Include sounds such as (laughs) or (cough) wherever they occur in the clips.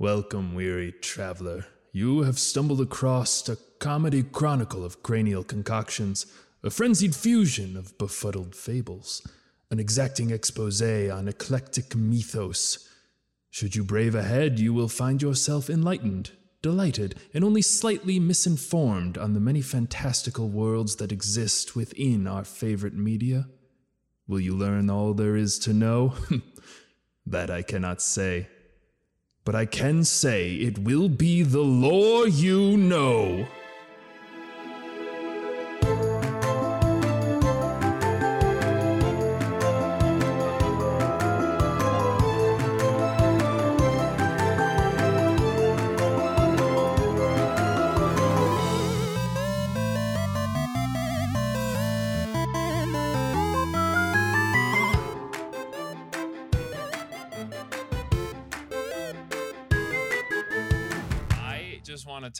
Welcome, weary traveler. You have stumbled across a comedy chronicle of cranial concoctions, a frenzied fusion of befuddled fables, an exacting expose on eclectic mythos. Should you brave ahead, you will find yourself enlightened, delighted, and only slightly misinformed on the many fantastical worlds that exist within our favorite media. Will you learn all there is to know? (laughs) that I cannot say. But I can say it will be the lore you know.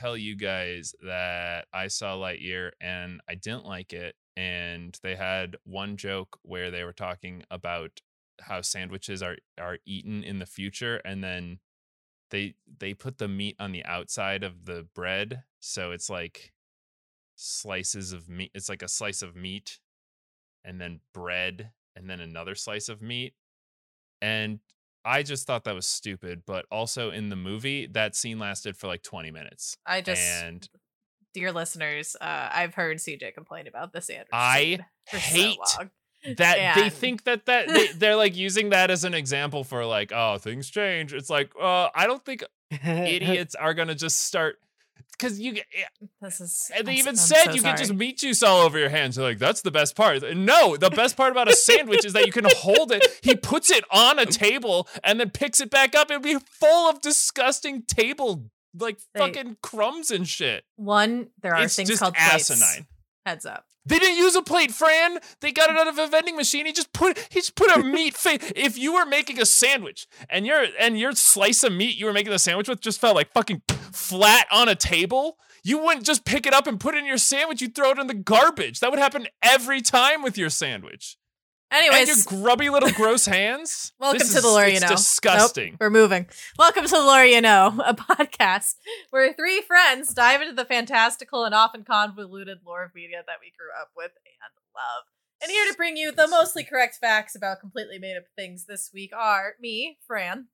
Tell you guys that I saw Lightyear and I didn't like it. And they had one joke where they were talking about how sandwiches are are eaten in the future, and then they they put the meat on the outside of the bread, so it's like slices of meat. It's like a slice of meat, and then bread, and then another slice of meat. And I just thought that was stupid, but also in the movie, that scene lasted for like 20 minutes. I just, and dear listeners, uh, I've heard CJ complain about this sandwich. I for hate so long. that they think that that they, they're like (laughs) using that as an example for like, oh, things change. It's like, uh, I don't think (laughs) idiots are gonna just start because you get. This is. And they I'm even I'm said so you get just meat juice all over your hands. They're like, that's the best part. No, the best part about a sandwich is that you can hold it. He puts it on a table and then picks it back up. It'd be full of disgusting table like They- fucking crumbs and shit. One, there are It's things called plates. asinine. Heads up. They didn't use a plate, Fran. They got it out of a vending machine. He just put he just put a meat face. If you were making a sandwich and your and your slice of meat you were making the sandwich with just felt like fucking flat on a table, you wouldn't just pick it up and put it in your sandwich. You'd throw it in the garbage. That would happen every time with your sandwich. Anyways, and your grubby little gross hands. (laughs) welcome This to is- the lore you it's know. Nope, Disgusting. we're moving. Welcome to the lore you know, a podcast where three friends dive into the fantastical and often convoluted lore of media that we grew up with and love. And here to bring you the mostly correct facts about completely made up things this week are me, Fran.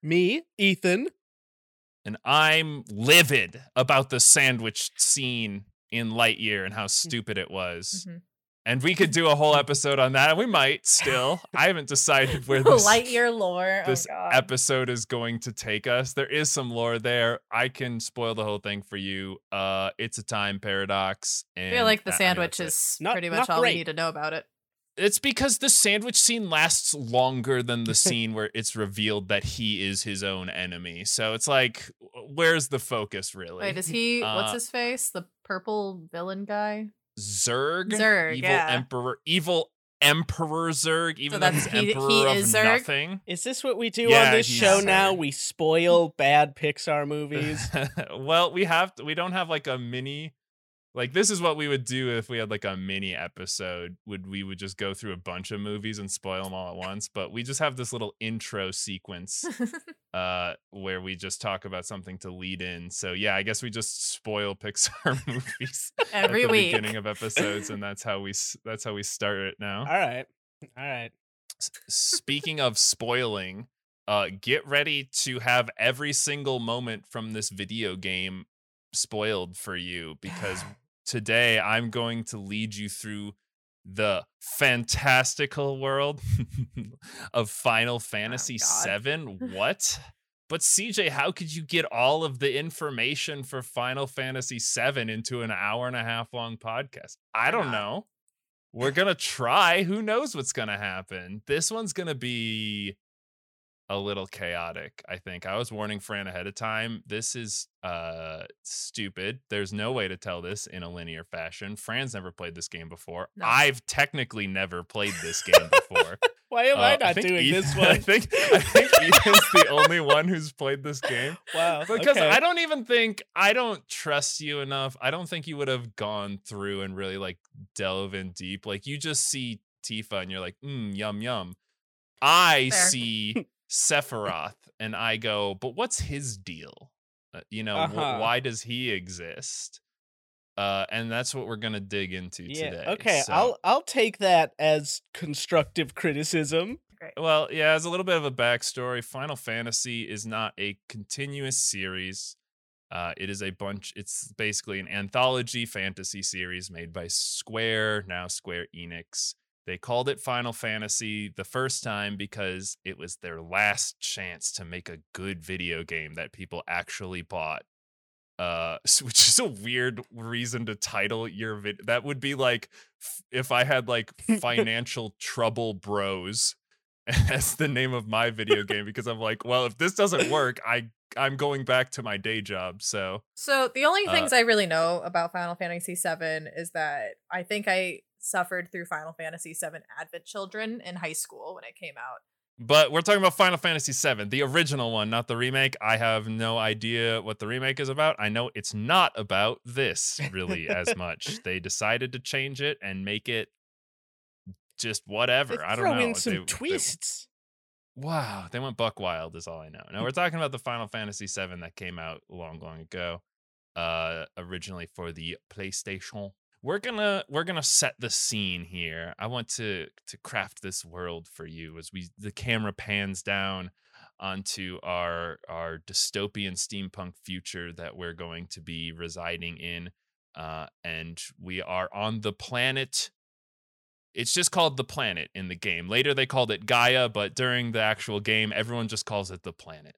Me, Ethan. And I'm livid about the sandwich scene in Lightyear and how stupid it was. Mhm. And we could do a whole episode on that. and We might still. (laughs) I haven't decided where this, Lightyear lore. this oh God. episode is going to take us. There is some lore there. I can spoil the whole thing for you. Uh, it's a time paradox. I feel like the I- I mean, sandwich that's it. is Not- pretty much not all we need to know about it. It's because the sandwich scene lasts longer than the scene where it's revealed that he is his own enemy. So it's like, where's the focus really? Wait, is he? what's Uh, his face? The purple villain guy. Zurg, Zurg, evil yeah. emperor, evil emperor Zurg, even though that's- he's he- emperor he of is Zurg? nothing. Is this what we do Yeah, on this show Zurg. now? We spoil bad Pixar (laughs) movies. well, we have to, we don't have like a mini like this is what we would do if we had like a mini episode would we would just go through a bunch of movies and spoil them all at once but we just have this little intro sequence (laughs) uh where we just talk about something to lead in so yeah i guess we just spoil (laughs) pixar (laughs) movies Every at the week. beginning of episodes and that's how we that's how we start it now All right. All right. S- speaking of spoiling, uh, get ready to have every single moment from this video game spoiled for you because (sighs) today I'm going to lead you through the fantastical world (laughs) of Final oh, Fantasy God. VII. (laughs) What? But CJ, how could you get all of the information for Final Fantasy VII into an hour and a half long podcast? I don't not? know. We're (laughs) gonna try. Who knows what's gonna happen? This one's gonna be a little chaotic, I think. I was warning Fran ahead of time. This is uh stupid. There's no way to tell this in a linear fashion. Fran's never played this game before. No. I've technically never played this game before. (laughs) Why am I Uh, not think doing Ethan- this (laughs) I one? think I think Ethan's the only one who's played this game. (laughs) wow. Because okay. I don't even think I don't trust you enough. I don't think you would have gone through and really like delve in deep. Like you just see Tifa and you're like, mm, yum yum. I Fair. see Sephiroth, and I go, but what's his deal? Uh, you know, Uh-huh. why does he exist? Uh, and that's what we're gonna dig into Yeah. today. Okay. So- I'll I'll take that as constructive criticism. Great. Well, yeah, as a little bit of a backstory, Final Fantasy is not a continuous series. Uh, it is a bunch, it's basically an anthology fantasy series made by Square, now Square Enix. They called it Final Fantasy the first time because it was their last chance to make a good video game that people actually bought. Uh, (laughs) which is a weird reason to title your video. That would be like f- if I had like (laughs) financial trouble bros (laughs) as the name of my video game because I'm like, well, if this doesn't work, I I'm going back to my day job. So So the only Uh, things I really know about Final Fantasy VII is that I think I suffered through Final Fantasy VII Advent Children in high school when it came out. But we're talking about Final Fantasy VII, the original one, not the remake. I have no idea what the remake is about. I know it's not about this really as (laughs) much. They decided to change it and make it just whatever. They I don't throw know. in some They- they- twists. wow, they went buck wild is all I know. Now we're (laughs) talking about the Final Fantasy VII that came out long, long ago, uh, originally for the PlayStation. We're gonna we're gonna set the scene here. I want to to craft this world for you as we the camera pans down onto our our dystopian steampunk future that we're going to be residing in, uh, and we are on the planet it's just called the planet in the game. Later they called it Gaia, but during the actual game, everyone just calls it the planet.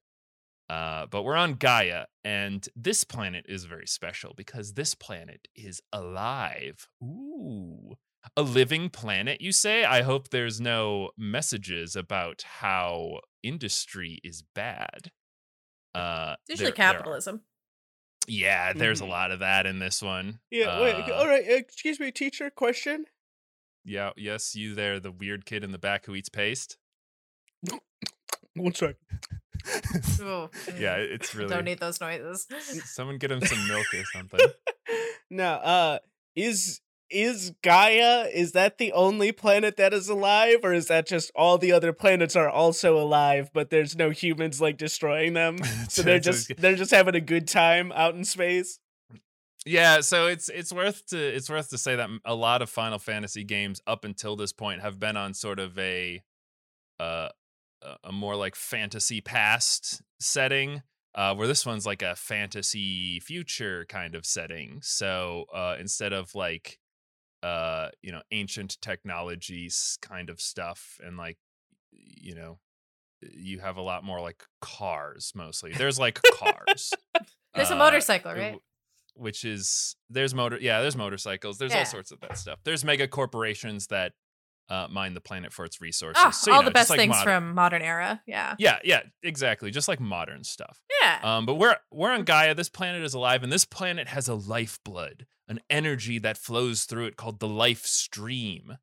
Uh, but we're on Gaia, and this planet is very special because this planet is alive. Ooh. A living planet, you say? I hope there's no messages about how industry is bad. Uh, It's usually there- there capitalism. yeah, there's a Mhm. lot of that in this one. Yeah. wait. Uh, All right. Excuse me, teacher. Question. Yeah, yes, you there, the weird kid in the back who eats paste. One sec. Ooh, (laughs) yeah, it's really. Don't need those noises. Someone get him some milk or something. (laughs) now, uh, is is Gaia is that the only planet that is alive, or is that just all the other planets are also alive, but there's no humans like destroying them? (laughs) So they're just they're just having a good time out in space. yeah, so it's it's worth to it's worth to say that a lot of Final Fantasy games up until this point have been on sort of a uh a- more like fantasy past setting. Uh, where this one's like a fantasy future kind of setting. So uh, instead of like uh, you know ancient technologies kind of stuff and like you know you have a lot more like cars mostly. There's like cars. (laughs) There's a Uh, motorcycle, right? Which is there's motor yeah there's motorcycles there's all sorts of that stuff. There's mega corporations that uh, mine the planet for its resources. Ah, So, all know, the best like things modern- from modern era. Yeah. yeah yeah exactly just like modern stuff. Yeah. Um, but we're we're on Gaia. This planet is alive, and this planet has a lifeblood, an energy that flows through it called the life stream.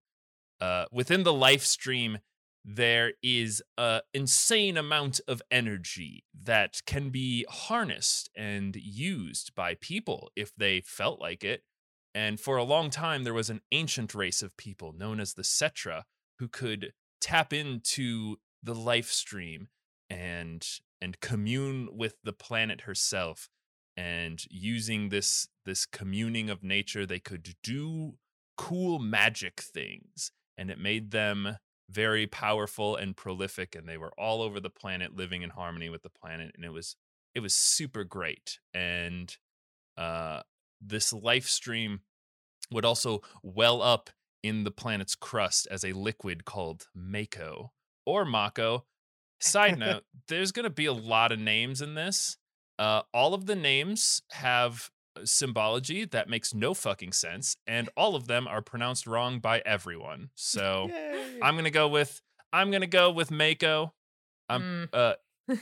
Uh, within the life stream, there is a insane amount of energy that can be harnessed and used by people if they felt like it. And for a long time, there was an ancient race of people known as the Cetra who could tap into the life stream and and commune with the planet herself. And using this this communing of nature they could do cool magic things and it made them very powerful and prolific and they were all over the planet living in harmony with the planet and it was it was super great. And uh this life stream would also well up in the planet's crust as a liquid called mako or mako Side (laughs) note, there's going to be a lot of names in this. Uh, all of the names have symbology that makes no fucking sense, and all of them are pronounced wrong by everyone. So Yay. I'm gonna go with I'm gonna go with Mako. Mm. Uh,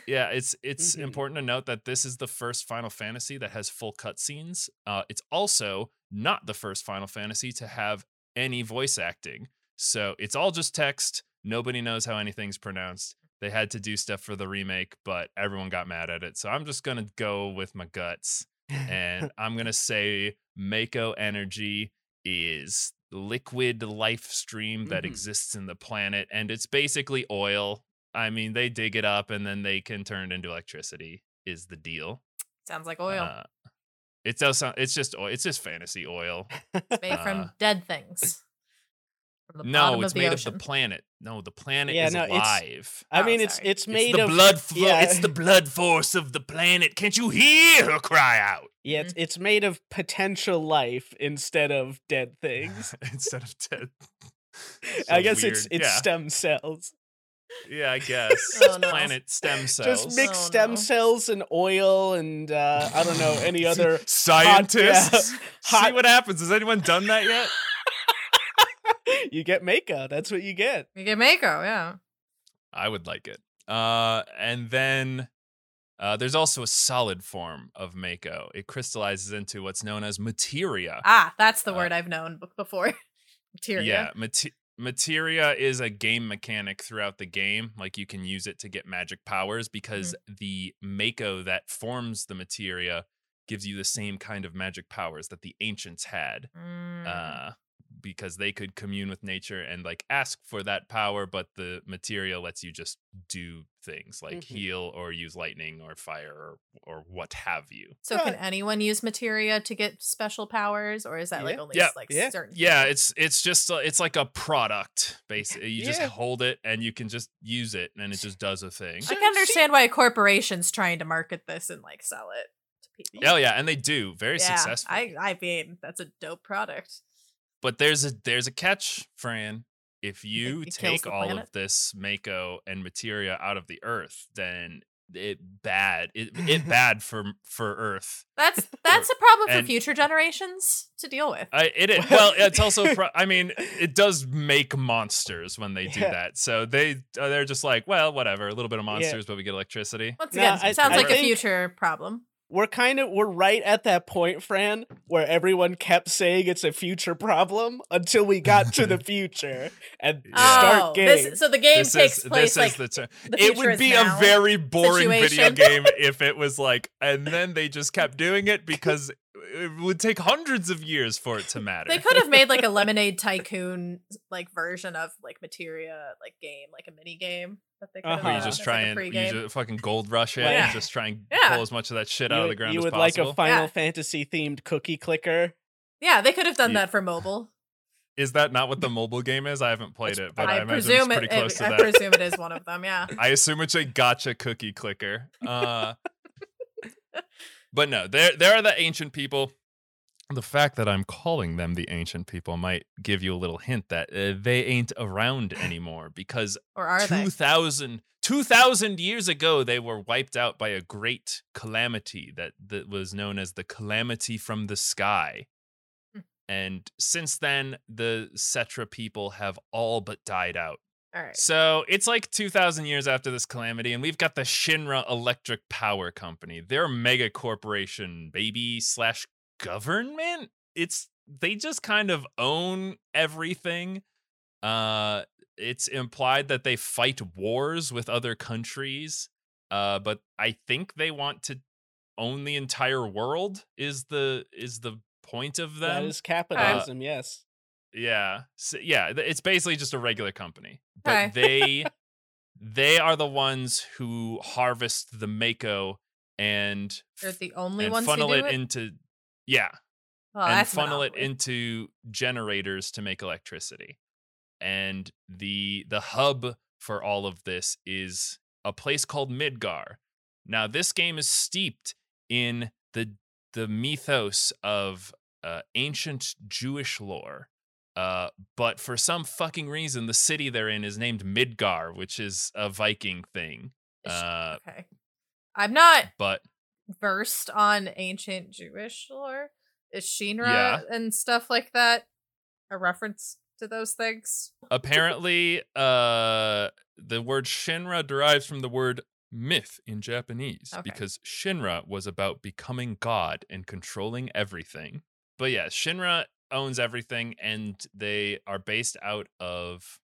yeah, it's it's Mhm. important to note that this is the first Final Fantasy that has full cutscenes. Uh, it's also not the first Final Fantasy to have any voice acting. So it's all just text. Nobody knows how anything's pronounced. They had to do stuff for the remake, but everyone got mad at it. So I'm just gonna go with my guts, and (laughs) I'm gonna say Mako Energy is liquid life stream that Mhm. exists in the planet, and it's basically oil. I mean, they dig it up and then they can turn it into electricity. Is the deal? Sounds like oil. Uh, it does sound. It's just oil. It's just fantasy oil. It's made uh, from dead things. From the no, it's of made ocean. of the planet. No, the planet Yeah, is no, alive. I Oh, mean, it's sorry. it's It's made the of blood. Flo- yeah. It's the blood force of the planet. Can't you hear her cry out? yeah, it's, it's made of potential life instead of dead things. (laughs) instead of dead. I So guess it's it's yeah. stem cells. Yeah, I guess. Oh, no. Planet stem cells. Just mix Oh, stem no. cells and oil and uh, I don't know any (laughs) other. scientists. See hot- what happens. Has anyone done that yet? (laughs) you get Mako. That's what you get. You get Mako, yeah. I would like it. Uh, and then uh, there's also a solid form of Mako. It crystallizes into what's known as materia. Ah, that's the Uh, word I've known b- before. (laughs) Materia. Yeah, mate- materia is a game mechanic throughout the game. Like you can use it to get magic powers because Mm-hmm. the Mako that forms the materia gives you the same kind of magic powers that the ancients had. Mm. Uh, because they could commune with nature and like ask for that power, but the material lets you just do things like Mhm. heal or use lightning or fire or, or what have you. so can anyone use materia to get special powers, or is that like only Yeah. like Yeah. certain? Yeah, people? it's it's just a, it's like a product basically. You just hold it and you can just use it and it just does a thing. I can understand why a corporation's trying to market this and like sell it to people. Oh yeah, and they do very yeah, successful. I I mean that's a dope product. But there's a there's a catch, Fran. If you it kills take all planet? of this Mako and materia out of the earth, then it bad. It it (laughs) bad for for Earth. That's that's a problem for and- future generations to deal with. I, it, it well, it's also. (laughs) Pro- I mean, it does make monsters when they do Yeah. that. So they they're just like, well, whatever. A little bit of Yeah. monsters, but we get electricity. Once No, again, I- sounds I like a future problem. We're kind of we're right at that point, Fran, where everyone kept saying it's a future problem until we got to the (laughs) future and Yeah. start oh, game. this, so the game This takes is place this like is the term. the It would be a very boring video game (laughs) if it was like, and then they just kept doing it because it would take hundreds of years for it to matter. They could have made like a Lemonade Tycoon like version of like Materia like game, like a mini game that they could Uh-huh. You just try like, and you just fucking gold rush it Yeah. and just try and Yeah. pull as much of that shit you out of the ground you as would possible. like a Final Yeah. Fantasy themed cookie clicker. Yeah, they could have done Yeah. that for mobile. Is that not what the (laughs) mobile game is? I haven't played it, but I, I, imagine it's presume pretty it. close it- to I that. presume it is one of them. Yeah. I assume it's a gacha cookie clicker. Uh, (laughs) but no, there there are the ancient people. The fact that I'm calling them the ancient people might give you a little hint that uh, they ain't around (laughs) anymore because Or are they? 2000, 2000 years ago they were wiped out by a great calamity that, that was known as the calamity from the sky. Hmm. And since then, the Cetra people have all but died out. All right. So it's like 2,000 years after this calamity, and we've got the Shinra Electric Power Company. They're a mega corporation, baby slash government. It's they just kind of own everything. Uh, it's implied that they fight wars with other countries. Uh, but I think they want to own the entire world. Is the is the point of them? That is capitalism, yes. Yeah. So, yeah, it's basically just a regular company. But Okay. they (laughs) they are the ones who harvest the Mako and They're the only and ones who funnel do it, it. into yeah, well, and that's funnel it into generators to make electricity. And the the hub for all of this is a place called Midgar. Now, this game is steeped in the the mythos of uh, ancient Jewish lore. Uh, but for some fucking reason, the city they're in is named Midgar, which is a Viking thing. Uh, okay. I'm not but versed on ancient Jewish lore. Is Shinra Yeah. and stuff like that a reference to those things? apparently, uh, the word Shinra derives from the word myth in Japanese Okay. because Shinra was about becoming God and controlling everything. But yeah, Shinra owns everything and they are based out of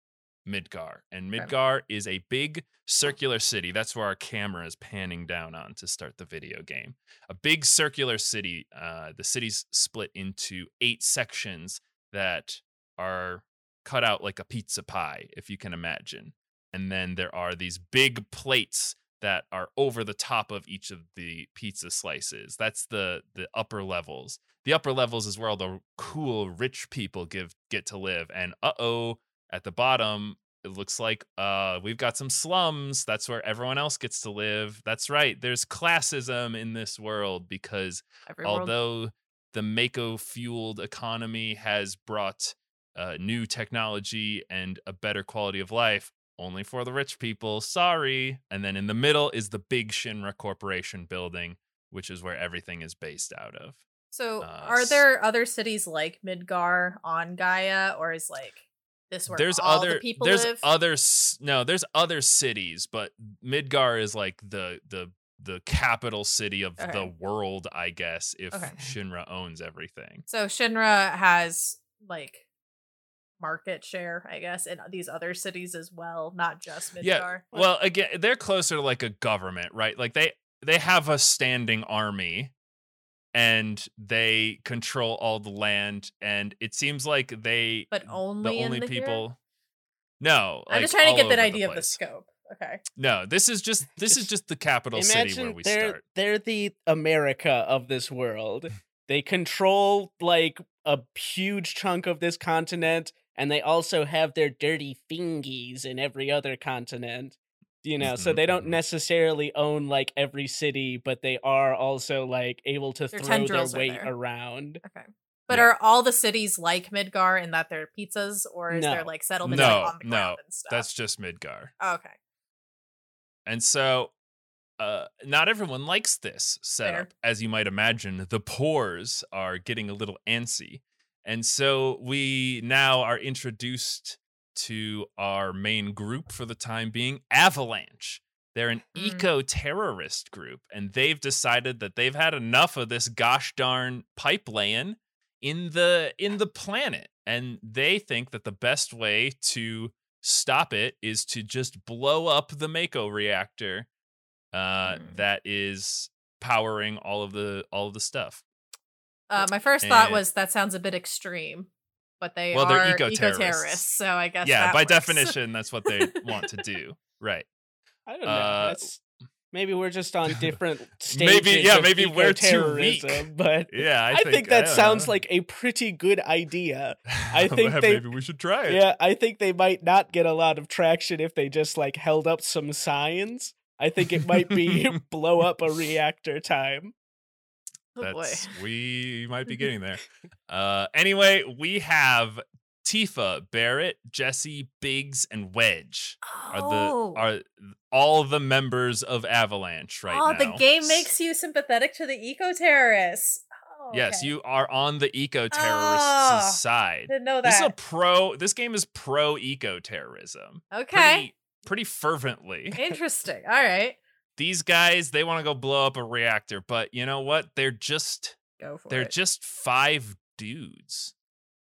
Midgar. And. Midgar is a big circular city. That's where our camera is panning down on to start the video game. A big circular city. Uh, the city's split into eight sections that are cut out like a pizza pie, if you can imagine. and then there are these big plates that are over the top of each of the pizza slices. That's the the upper levels. The upper levels is where all the cool rich people give get to live. And uh-oh, at the bottom it looks like uh we've got some slums. That's where everyone else gets to live. That's right. There's classism in this world because Every world- although the Mako fueled economy has brought uh, new technology and a better quality of life, only for the rich people. Sorry. And then in the middle is the big Shinra Corporation building, which is where everything is based out of. So, uh, are there other cities like Midgar on Gaia, or is like this where there's other the people there's live? other no there's other cities but midgar is like the the the capital city of the world i guess if Okay. shinra owns everything so Shinra has like market share, I guess, in these other cities as well, not just Midgar. Yeah, well again they're closer to like a government right like they they have a standing army and they control all the land and it seems like they but only the only Midgar? people no I'm just trying to get that over the idea of the scope. Okay. no this is just this is just the capital city where we they're start they're the America of this world. They control like a huge chunk of this continent, and they also have their dirty fingies in every other continent. You know, so Mhm, they don't necessarily own like every city, but they are also like able to Their throw their weight there. around. Okay. But Yeah. are all the cities like Midgar in that they're pizzas, or is there like settlements No, like, on the no, ground and stuff? that's just midgar Oh, okay. And so uh not everyone likes this setup. As you might imagine, the pores are getting a little antsy. And so we now are introduced to our main group for the time being, Avalanche. They're an Mm. eco-terrorist group and they've decided that they've had enough of this gosh darn pipe laying in the in the planet and they think that the best way to stop it is to just blow up the Mako reactor uh, Hmm. that is powering all of the all of the stuff. Uh, my first thought And- was that sounds a bit extreme, but they Well, they're eco-terrorists. eco-terrorists, so I guess yeah, that by works. definition, that's what they (laughs) want to do. Right. I don't know. Uh, That's maybe we're just on different stages. (laughs) Maybe- stages. yeah, of maybe we're too weak. eco-terrorism, But Yeah, I, I, think, that don't sounds know. like a pretty good idea. (laughs) I think Well, they- maybe we should try it. Yeah, I think they might not get a lot of traction if they just like held up some signs. I think it might be blow up a reactor time. Oh boy. That's we might be getting there. (laughs) Uh anyway, we have Tifa, Barret, Jessie, Biggs, and Wedge are Oh. the are all the members of Avalanche right oh, now. the game makes you sympathetic to the eco-terrorists. Oh, Yes, okay. you are on the eco terrorists' Oh, side. didn't know that. This is a pro this game is pro eco terrorism. okay, Pretty, pretty fervently. (laughs) interesting. All right, These guys, they want to go blow up a reactor, but you know what? They're just they're it. just five dudes.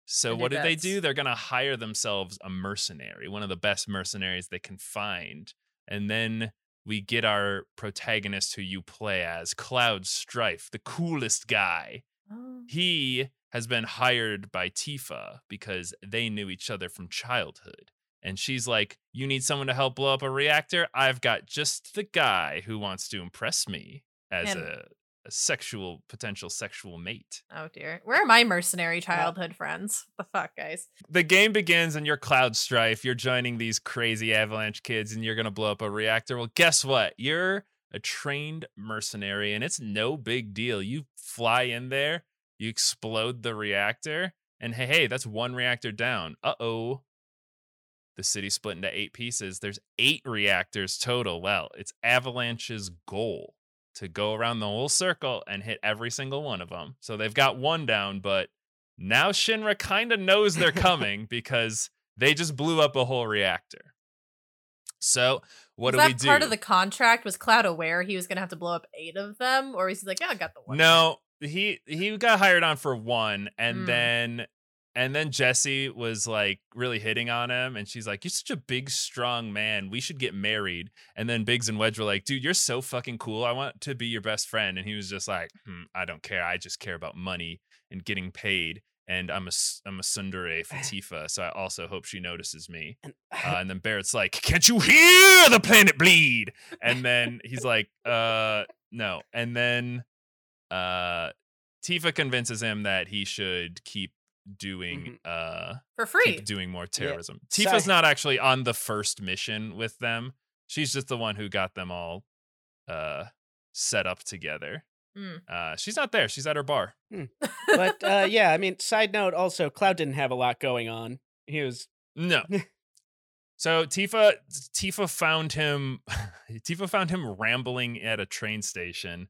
So what do they do? They're gonna hire themselves a mercenary, one of the best mercenaries they can find, and then we get our protagonist who you play as, Cloud Strife, the coolest guy. Oh. He has been hired by Tifa because they knew each other from childhood. And she's like, You need someone to help blow up a reactor? I've got just the guy who wants to impress me as a, a sexual, potential sexual mate. Oh dear, where are my mercenary childhood friends? the fuck, guys? The game begins and you're Cloud Strife. You're joining these crazy Avalanche kids and you're going to blow up a reactor. Well, guess what? You're a trained mercenary and it's no big deal. You fly in there, you explode the reactor, and hey, hey, that's one reactor down. Uh oh. The city split into eight pieces. There's eight reactors total. Well, it's Avalanche's goal to go around the whole circle and hit every single one of them. So they've got one down, but now Shinra kind of knows they're coming (laughs) because they just blew up a whole reactor. So what was do that we do? part of the contract? Was Cloud aware he was gonna have to blow up eight of them, or was he like, "Yeah, I got the one"? No, he he got hired on for one, and Mm. then and then Jessie was like really hitting on him, and she's like, "You're such a big, strong man. We should get married." And then Biggs and Wedge were like, "Dude, you're so fucking cool. I want to be your best friend." And he was just like, hmm, "I don't care. I just care about money and getting paid." and I'm a I'm a tsundere (sighs) for Tifa, so I also hope she notices me. And- Uh, (sighs) and then Barret's like, "Can't you hear the planet bleed?" And then he's like, "Uh, no." And then uh, Tifa convinces him that he should keep doing uh For free. keep doing more Yeah. terrorism. Sorry. Tifa's not actually on the first mission with them. She's just the one who got them all uh set up together. Mm. Uh she's not there. She's at her bar. (laughs) but uh, yeah, I mean, side note also, Cloud didn't have a lot going on. He was No. (laughs) so Tifa Tifa found him (laughs) Tifa found him rambling at a train station.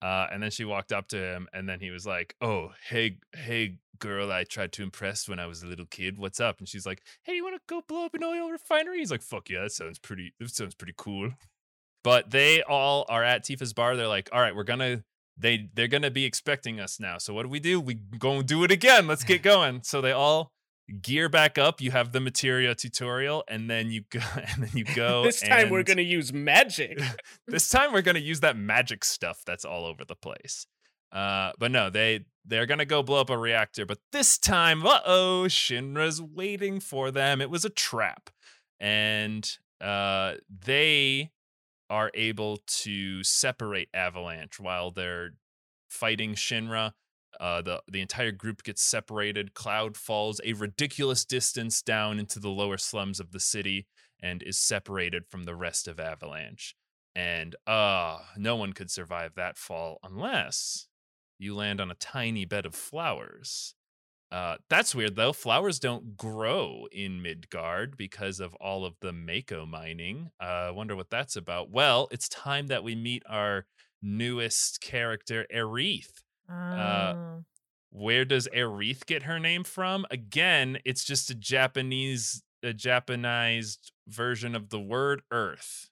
Uh, and then she walked up to him and then he was like, Oh, hey, hey girl I tried to impress when I was a little kid. What's up? And she's like, Hey, you wanna go blow up an oil refinery? He's like, Fuck yeah, that sounds pretty that sounds pretty cool. But they all are at Tifa's bar. They're like, All right, we're gonna they they're gonna be expecting us now. So what do we do? We go and do it again. Let's get (laughs) going. So they all gear back up. You have the materia tutorial, and then you go (laughs) and then you (laughs) go. this time we're gonna use magic. (laughs) this time we're gonna use that magic stuff that's all over the place. Uh, but no, they they're gonna go blow up a reactor. But this time, uh oh, Shinra's waiting for them. It was a trap, and uh, they are able to separate Avalanche while they're fighting Shinra. Uh, the the entire group gets separated. Cloud falls a ridiculous distance down into the lower slums of the city and is separated from the rest of Avalanche. And uh, no one could survive that fall unless you land on a tiny bed of flowers. Uh, that's weird though. Flowers don't grow in Midgard because of all of the Mako mining. Uh, I wonder what that's about. Well, it's time that we meet our newest character, Aerith. Oh. Where does Aerith get her name from? Again, it's just a Japanese, a Japanized version of the word Earth.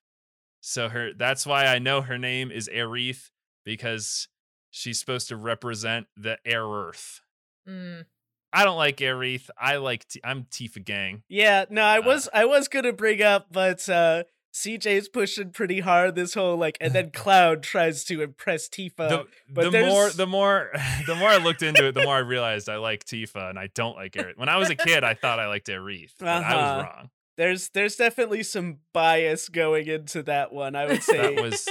So her that's why I know her name is Aerith because she's supposed to represent the air Earth. Mm. I don't like Aerith. I like T- I'm Tifa gang. Yeah, no, I Uh, was I was gonna bring up, but uh CJ's pushing pretty hard this whole like, and then (laughs) Cloud tries to impress Tifa. the but the more the more (laughs) the more I looked into it, the more I realized I like Tifa and I don't like Aerith. When I was a kid, I thought I liked Aerith, but I Uh-huh. was wrong. there's there's definitely some bias going into that one. I would (laughs) say. That was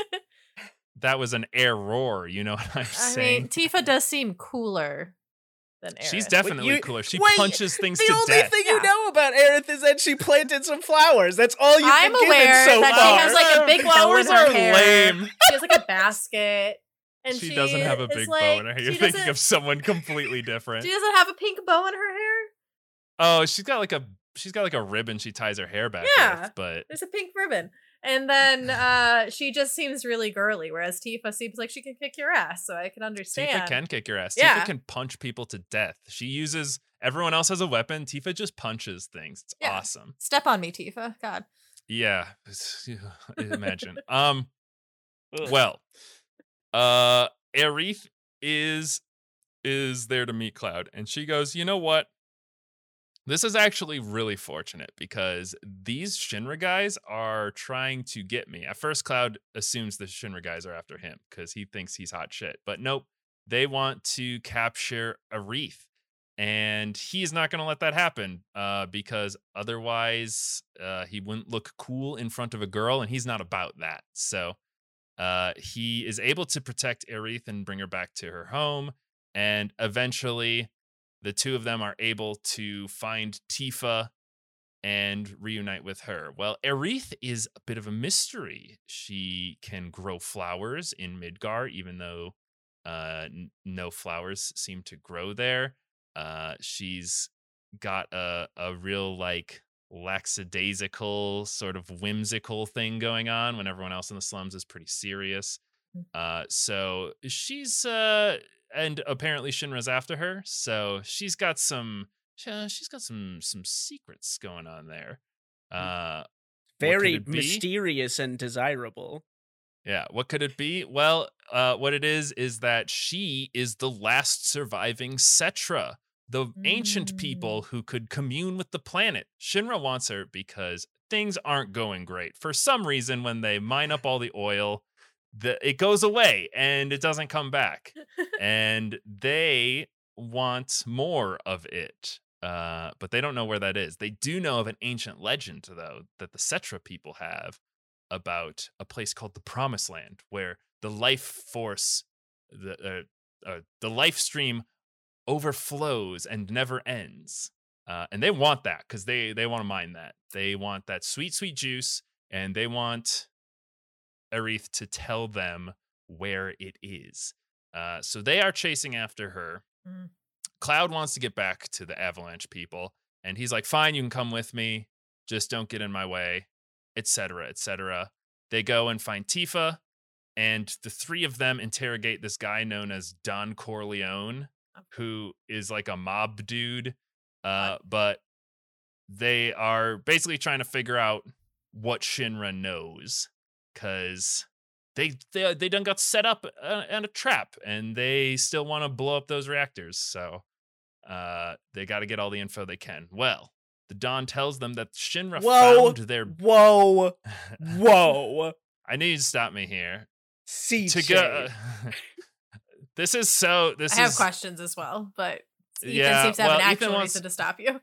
that was an error. You know what I'm saying? I saying? mean, Tifa does seem cooler than Aerith. She's definitely you- cooler. She wait, punches things to death. the only death. thing you Yeah. know about Aerith is that she planted some flowers. That's all you've I'm been aware so that she has, like, a big (laughs) bow in Flowers her are hair. lame. She has like a basket, and she, she, doesn't have a is, big like, bow in her hair. You're thinking of someone completely different. She doesn't have a pink bow in her hair. oh, she's got like a she's got like a ribbon she ties her hair back Yeah. with, but There's a pink ribbon. And then uh she just seems really girly, whereas Tifa seems like she can kick your ass, so I can understand. Tifa can kick your ass. Yeah. Tifa can punch people to death. She uses everyone else has a weapon. Tifa just punches things. It's Yeah. awesome. Step on me, Tifa. God. Yeah. Imagine. (laughs) um well, uh Aerith is is there to meet Cloud and she goes, "You know what? This is actually really fortunate because these Shinra guys are trying to get me. At first, Cloud assumes the Shinra guys are after him because he thinks he's hot shit. But nope, they want to capture a Aerith. And he's not going to let that happen uh, because otherwise uh, he wouldn't look cool in front of a girl, and he's not about that. So uh, he is able to protect Aerith and bring her back to her home. And eventually, the two of them are able to find Tifa and reunite with her. Well, Aerith is a bit of a mystery. She can grow flowers in Midgar, even though uh, n- no flowers seem to grow there. Uh, she's got a a real like lackadaisical sort of whimsical thing going on when everyone else in the slums is pretty serious. Mm. Uh, so she's uh, and apparently Shinra's after her, so she's got some uh, she's got some some secrets going on there. Uh, Very mysterious and desirable. yeah, what could it be? Well, uh, what it is is that she is the last surviving Cetra, the ancient people who could commune with the planet. Shinra wants her because things aren't going great. For some reason, when they mine up all the oil, the, it goes away and it doesn't come back. (laughs) and they want more of it. Uh, but they don't know where that is. They do know of an ancient legend, though, that the Cetra people have about a place called the Promised Land, where the life force, the uh, uh, the life stream, overflows and never ends. Uh, and they want that because they they want to mine that. They want that sweet sweet juice, and they want Aerith to tell them where it is. Uh, so they are chasing after her. Mm. Cloud wants to get back to the Avalanche people, and he's like, "Fine, you can come with me. Just don't get in my way, etc., etc." They go and find Tifa, and the three of them interrogate this guy known as Don Corleone, who is like a mob dude. Uh, but they are basically trying to figure out what Shinra knows, because they they they done got set up uh, in a trap, and they still want to blow up those reactors. So, uh, they got to get all the info they can. Well, the Don tells them that Shinra Whoa. found their. Whoa, (laughs) whoa, I need you to stop me here. CJ. To go. (laughs) this is so. This I have is. questions as well, but Ethan Yeah, seems to have well, an actual wants- reason to stop you.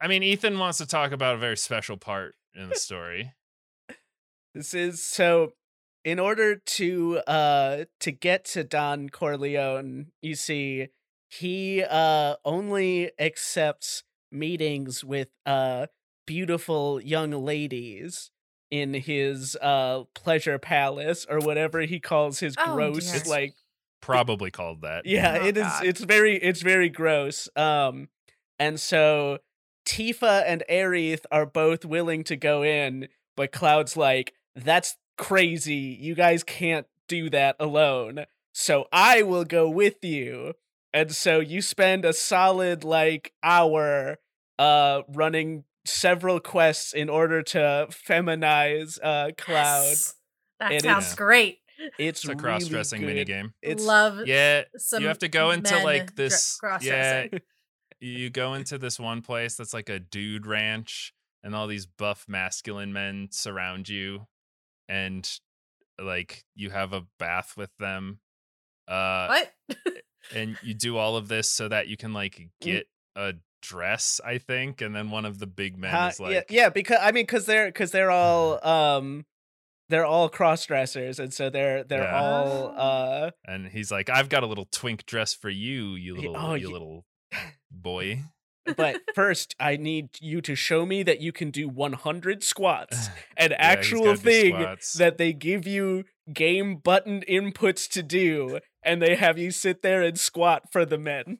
I mean, Ethan wants to talk about a very special part in the story. This is so in order to uh to get to Don Corleone, you see, he uh only accepts meetings with uh beautiful young ladies in his uh pleasure palace or whatever he calls his Oh, gross dear. like Probably called that. yeah, Oh, it is. God. It's very. It's very gross. Um, and so Tifa and Aerith are both willing to go in, but Cloud's like, "That's crazy. You guys can't do that alone. So I will go with you." And so you spend a solid like hour, uh, running several quests in order to feminize uh Cloud. Yes. That It sounds is- great. It's, It's a cross dressing really mini game. It's Love Yeah, some you have to go into men like dr- this. Yeah, (laughs) you go into this one place that's like a dude ranch, and all these buff masculine men surround you, and like you have a bath with them. Uh, what? and you do all of this so that you can Mm. like get a dress, I think, and then one of the big men is like, yeah, yeah, because I mean, because they're because they're all um, they're all cross dressers, and so they're they're Yeah. all uh, and he's like, "I've got a little twink dress for you, you little, oh, you ye- little (laughs) boy." But (laughs) first I need you to show me that you can do 100 squats, (sighs) an Yeah, actual thing that they give you game button inputs to do, and they have you sit there and squat for the men.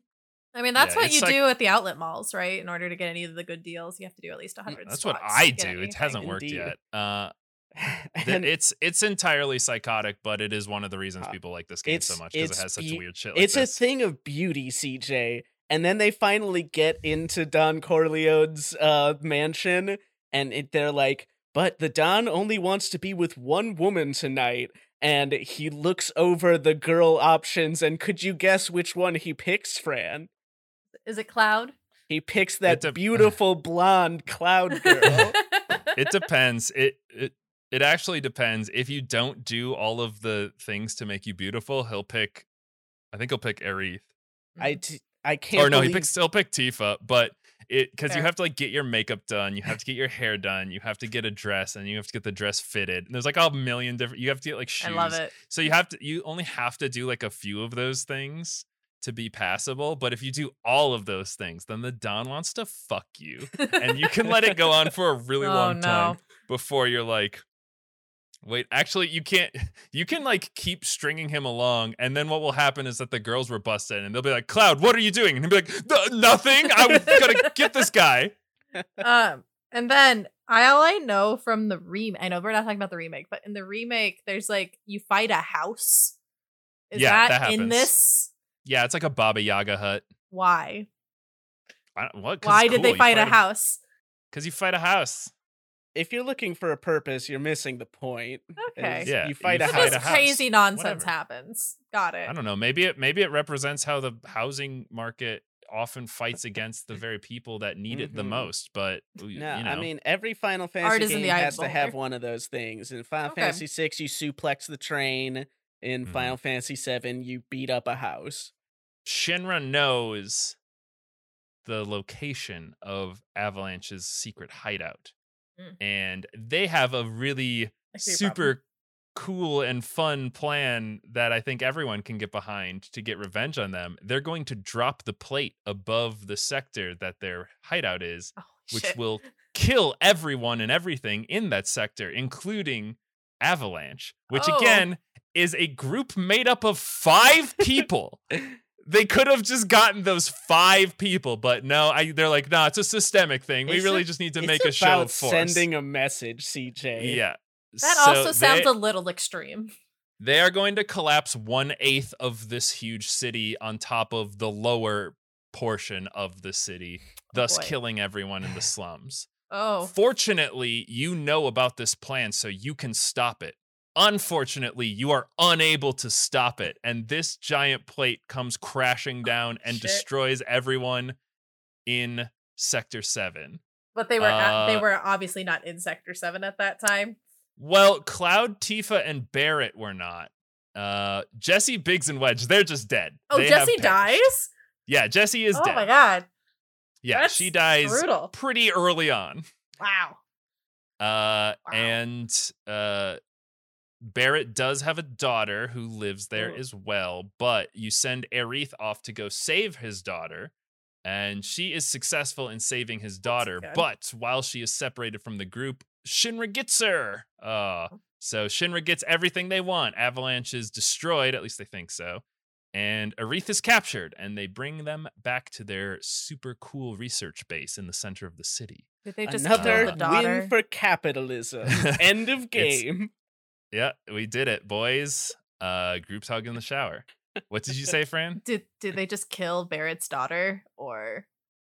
I mean, that's Yeah, what you like- do at the outlet malls, right? In order to get any of the good deals, you have to do at least 100 Mm, That's what I to get do. It hasn't worked Indeed. yet. Uh, (laughs) And it's it's entirely psychotic, but it is one of the reasons Uh, people like this game so much because it has such beau- weird shit. Like it's this. a thing of beauty, CJ. And then they finally get into Don Corleone's uh, mansion, and it, they're like, "But the Don only wants to be with one woman tonight." And he looks over the girl options, and could you guess which one he picks, Fran? Is it Cloud? He picks that dep- beautiful blonde cloud (laughs) girl. it depends. It it it actually depends. If you don't do all of the things to make you beautiful, he'll pick. I think he'll pick Aerith. I, t- I can't. or no, he believe- picks he'll pick Tifa, but it because you have to like get your makeup done, you have to get your hair done, you have to get a dress, and you have to get the dress fitted. And there's like a million different. You have to get like shoes. I love it. So you have to you only have to do like a few of those things to be passable. But if you do all of those things, then the Don wants to fuck you. And you can let it go on for a really (laughs) oh, long no. time before you're like, wait, actually you can't (laughs) you can like keep stringing him along, and then what will happen is that the girls were busted and they'll be like, Cloud, what are you doing? And he'll be like, nothing. I'm gonna (laughs) get this guy. um, and then I all I know from the remake. I know we're not talking about the remake, but in the remake, there's like you fight a house. Is Yeah, that, that in this? Yeah, it's like a Baba Yaga hut. Why? I, what? Why did they fight a house? Because you fight a house. If you're looking for a purpose, you're missing the point. Okay. Yeah, you fight you a fight house. a house. crazy nonsense Whatever. happens. Got it. I don't know. Maybe it maybe it represents how the housing market often fights against the (laughs) very people that need it the Mhm. most. But No, you know, I mean every Final Fantasy is game the eye of has the to have one of those things. In Final Okay. Fantasy six, you suplex the train. In Mhm. Final Fantasy seven, you beat up a house. Shinra knows the location of Avalanche's secret hideout. Mm. And they have a really That could be a problem. super cool and fun plan that I think everyone can get behind to get revenge on them. They're going to drop the plate above the sector that their hideout is, Oh, which shit. will kill everyone and everything in that sector, including Avalanche, which Oh. again is a group made up of five people. (laughs) they could have just gotten those five people, but no, I, they're like, no, it's a systemic thing. We It's really a- just need to make a about show of force. sending a message, CJ. yeah. That So also sounds they- a little extreme. they are going to collapse one eighth of this huge city on top of the lower portion of the city, oh, thus boy. killing everyone in the (sighs) slums. Oh, Fortunately, you know about this plan, so you can stop it. Unfortunately, you are unable to stop it, and this giant plate comes crashing down and shit. destroys everyone in Sector 7. but they were at, they Uh, were obviously not in Sector Seven at that time. Well, Cloud, Tifa, and Barret were not. Uh, Jessie, Biggs, and Wedge, they're just dead. Oh, They Jessie dies. Yeah, Jessie is oh dead. my god, Yeah, That's she dies brutal. pretty early on. wow. Uh, Wow. and uh, Barret does have a daughter who lives there Ooh. as well, but you send Aerith off to go save his daughter, and she is successful in saving his daughter. But while she is separated from the group, Shinra gets her. Uh, Oh. so Shinra gets everything they want. Avalanche is destroyed, at least they think so. And Aerith is captured, and they bring them back to their super cool research base in the center of the city. Did they just Another kill the daughter? win for capitalism. (laughs) End of It's- game. Yeah, we did it, boys. Uh, groups hug in the shower. What did you say, Fran? did did (laughs) they just kill Barret's daughter or?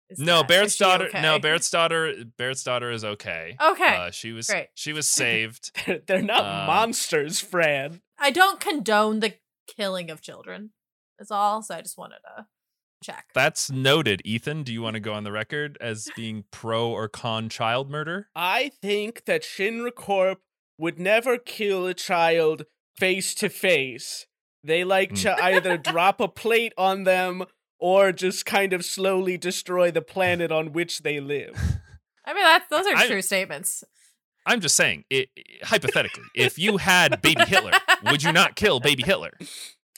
Is No, that- Barret's is she daughter. No. Barret's daughter. Barret's daughter is okay. Okay, Uh, she was. great. She was (laughs) saved. They're, they're not um, monsters, Fran. I don't condone the killing of children. Is all. So I just wanted to check. That's noted. Ethan, do you want to go on the record as being pro or con child murder? I think that Shinra Corp would never kill a child face to face. They like Mm. to either drop a plate on them or just kind of slowly destroy the planet on which they live. I mean, that's those are I- true statements. I'm just saying, it, hypothetically, if you had baby Hitler, would you not kill baby Hitler? (laughs)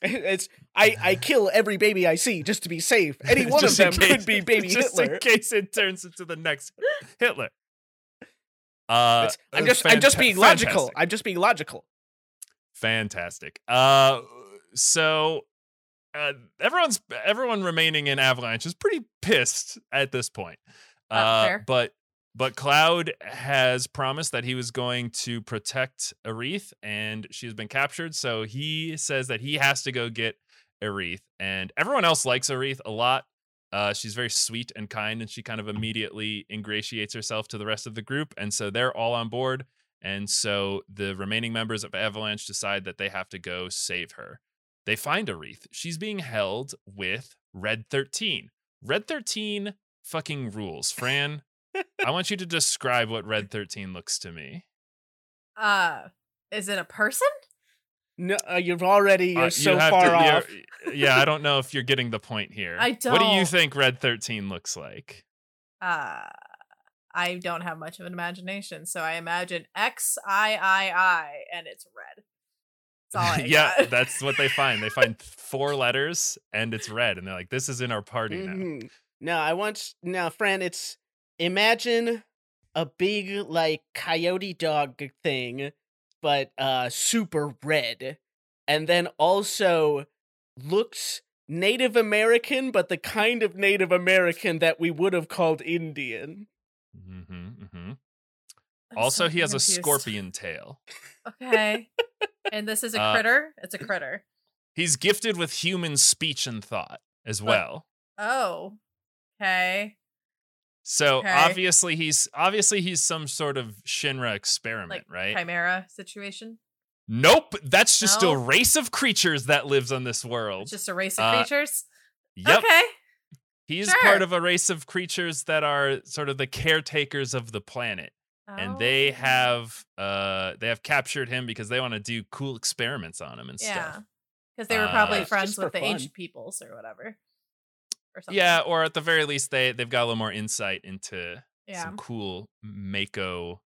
It's I, I kill every baby I see just to be safe. Any (laughs) one of them case- could be baby (laughs) just Hitler. in case it turns into the next Hitler. Uh, I'm that's just I'm just being logical. fantastic. I'm just being logical. Fantastic. Uh, so uh, everyone's everyone remaining in Avalanche is pretty pissed at this point. Uh, Uh, but but Cloud has promised that he was going to protect Aerith, and she has been captured. So he says that he has to go get Aerith, and everyone else likes Aerith a lot. Uh, she's very sweet and kind, and she kind of immediately ingratiates herself to the rest of the group, and so they're all on board. And so the remaining members of Avalanche decide that they have to go save her. They find Aerith. She's being held with Red 13. Red 13 fucking rules. Fran, (laughs) I want you to describe what Red 13 looks to me. Uh, is it a person? No, uh, you've already you're Uh, you so far to- off. Yeah, I don't know if you're getting the point here. I don't. What do you think Red 13 looks like? Uh, I don't have much of an imagination, so I imagine X I I I, and it's red. That's (laughs) yeah, that's what they find. They find (laughs) four letters and it's red, and they're like, "This is in our party now." Mhm. Now I want now, Fran. It's imagine a big like coyote dog thing, but uh super red, and then also looks Native American, but the kind of Native American that we would have called Indian. Mm-hmm, mm-hmm. I'm Also, so he has a scorpion tail. Okay, (laughs) and this is a Uh, critter. It's a critter. He's gifted with human speech and thought as But- well. Oh, okay. So okay. obviously he's obviously he's some sort of Shinra experiment, Like right? chimera situation. Nope, that's just No? a race of creatures that lives on this world. It's just a race of Uh, creatures. Yep, Okay. he's sure. part of a race of creatures that are sort of the caretakers of the planet. and they Oh. have uh they have captured him because they want to do cool experiments on him and stuff. yeah, stuff. because they were Uh, probably It's friends with the fun. ancient peoples or whatever. Or something. Yeah, or at the very least, they they've got a little more insight into yeah. some cool Mako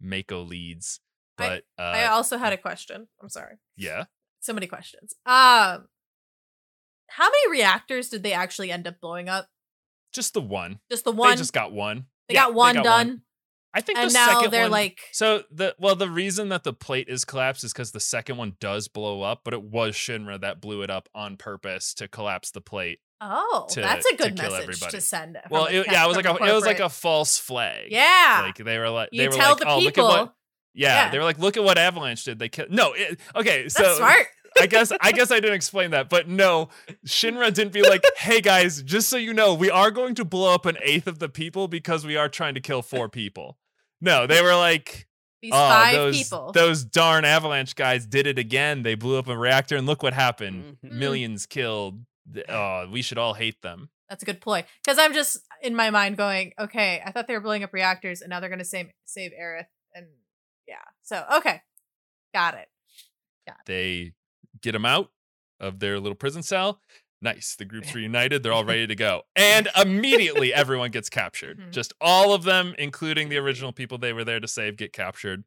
Mako leads. I- But uh, I also had a question. I'm sorry. yeah, So many questions. Um, how many reactors did they actually end up blowing up? just the one. Just the one. They just got one. They Yeah, got one done, I think and the now second they're one, like, So the well, the reason that the plate is collapsed is because the second one does blow up, but it was Shinra that blew it up on purpose to collapse the plate. Oh, to- that's a good kill message everybody. to send. from Well, it, yeah, it was like the a it was like a false flag. yeah. like they were like you they were tell like, the oh, people. look at what. Yeah, Yeah. they were like, look at what Avalanche did. They killed. No, it, okay, so that's smart. (laughs) I guess I guess I didn't explain that, but no, Shinra didn't be like, (laughs) "Hey guys, just so you know, we are going to blow up an eighth of the people because we are trying to kill four people." No, they were like, These "Oh, those people. those darn Avalanche guys did it again. They blew up a reactor, and look what happened: Mhm. millions killed. Oh, we should all hate them." That's a good point. Because I'm just in my mind going, okay, I thought they were blowing up reactors, and now they're going to save save Aerith, and yeah. So okay, got it. They get them out of their little prison cell. Nice. The groups (laughs) reunited. They're all ready to go. And immediately everyone gets captured. Mhm. Just all of them, including the original people they were there to save, get captured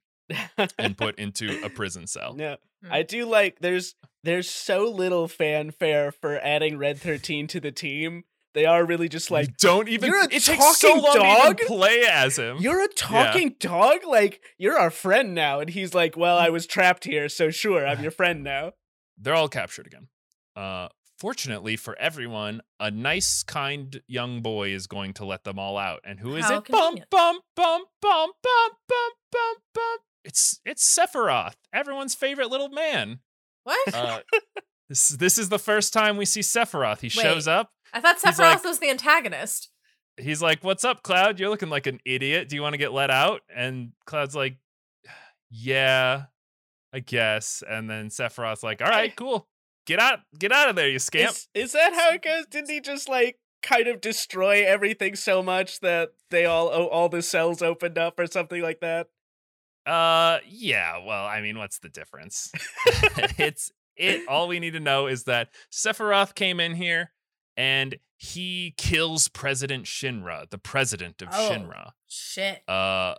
and (laughs) put into a prison cell. Yeah, Hmm. I do like. There's there's so little fanfare for adding Red Thirteen to the team. They are really just You like don't even. "You're a it takes so talking long to dog? even play as him. you're a talking dog. Like you're our friend now, and he's like, well, I was trapped here, so sure, I'm your (laughs) friend now. They're all captured again. Uh, fortunately for everyone, a nice, kind young boy is going to let them all out. And who is How it? Bum bum bum bum bum bum bum bum. It's it's Sephiroth, everyone's favorite little man. What? Uh, (laughs) this this is the first time we see Sephiroth. He shows up. I thought Sephiroth like- was the antagonist. He's like, "What's up, Cloud? You're looking like an idiot. Do you want to get let out?" And Cloud's like, "Yeah, I guess." And then Sephiroth's like, "All right, cool. Get out, get out of there, you scamp." Is, is that how it goes? Didn't he just like kind of destroy everything so much that they all oh, all the cells opened up or something like that? Uh, yeah. Well, I mean, what's the difference? (laughs) it's it. (laughs) All we need to know is that Sephiroth came in here and he kills President Shinra, the president of Oh. Shinra. Shit. Uh,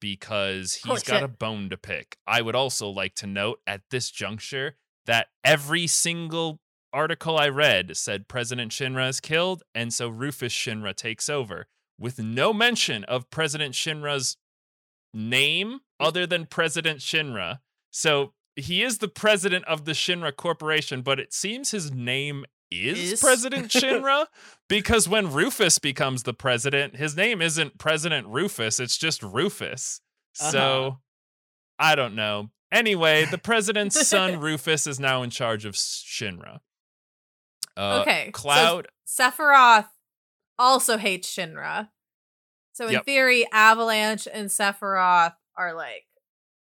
because he's Oh, got shit. a bone to pick. I would also like to note at this juncture that every single article I read said President Shinra is killed, and so Rufus Shinra takes over, with no mention of President Shinra's name other than President Shinra. So he is the president of the Shinra Corporation, but it seems his name is, Is? President (laughs) Shinra because when Rufus becomes the president, his name isn't President Rufus, it's just Rufus. So Uh-huh. I don't know. Anyway, the president's son (laughs) Rufus is now in charge of Shinra. Uh, Okay, so- Cloud. Sephiroth also hates Shinra. So in Yep. theory, Avalanche and Sephiroth are like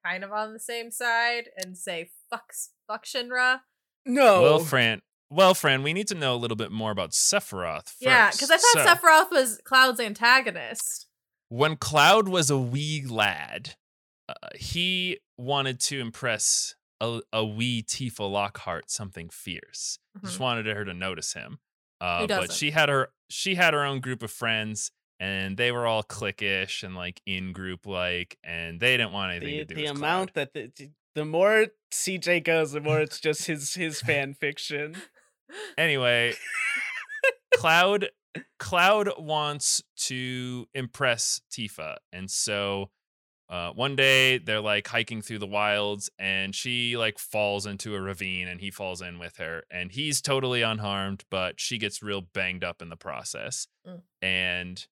kind of on the same side and say fuck fuck Shinra. No. Well, Fran. Well, Fran, we need to know a little bit more about Sephiroth. First. Yeah, because I thought So, Sephiroth was Cloud's antagonist. when Cloud was a wee lad, uh, he wanted to impress a, a wee Tifa Lockhart something fierce. Just Mhm. wanted her to notice him. Uh, but she had her she had her own group of friends, and they were all cliquish and like in group like, and they didn't want anything the to do the amount Cloud. that the, the more CJ goes, the more it's just his his fan fiction. Anyway, Cloud Cloud wants to impress Tifa, and so uh, one day they're like hiking through the wilds, and she like falls into a ravine, and he falls in with her, and he's totally unharmed, but she gets real banged up in the process, Mm. and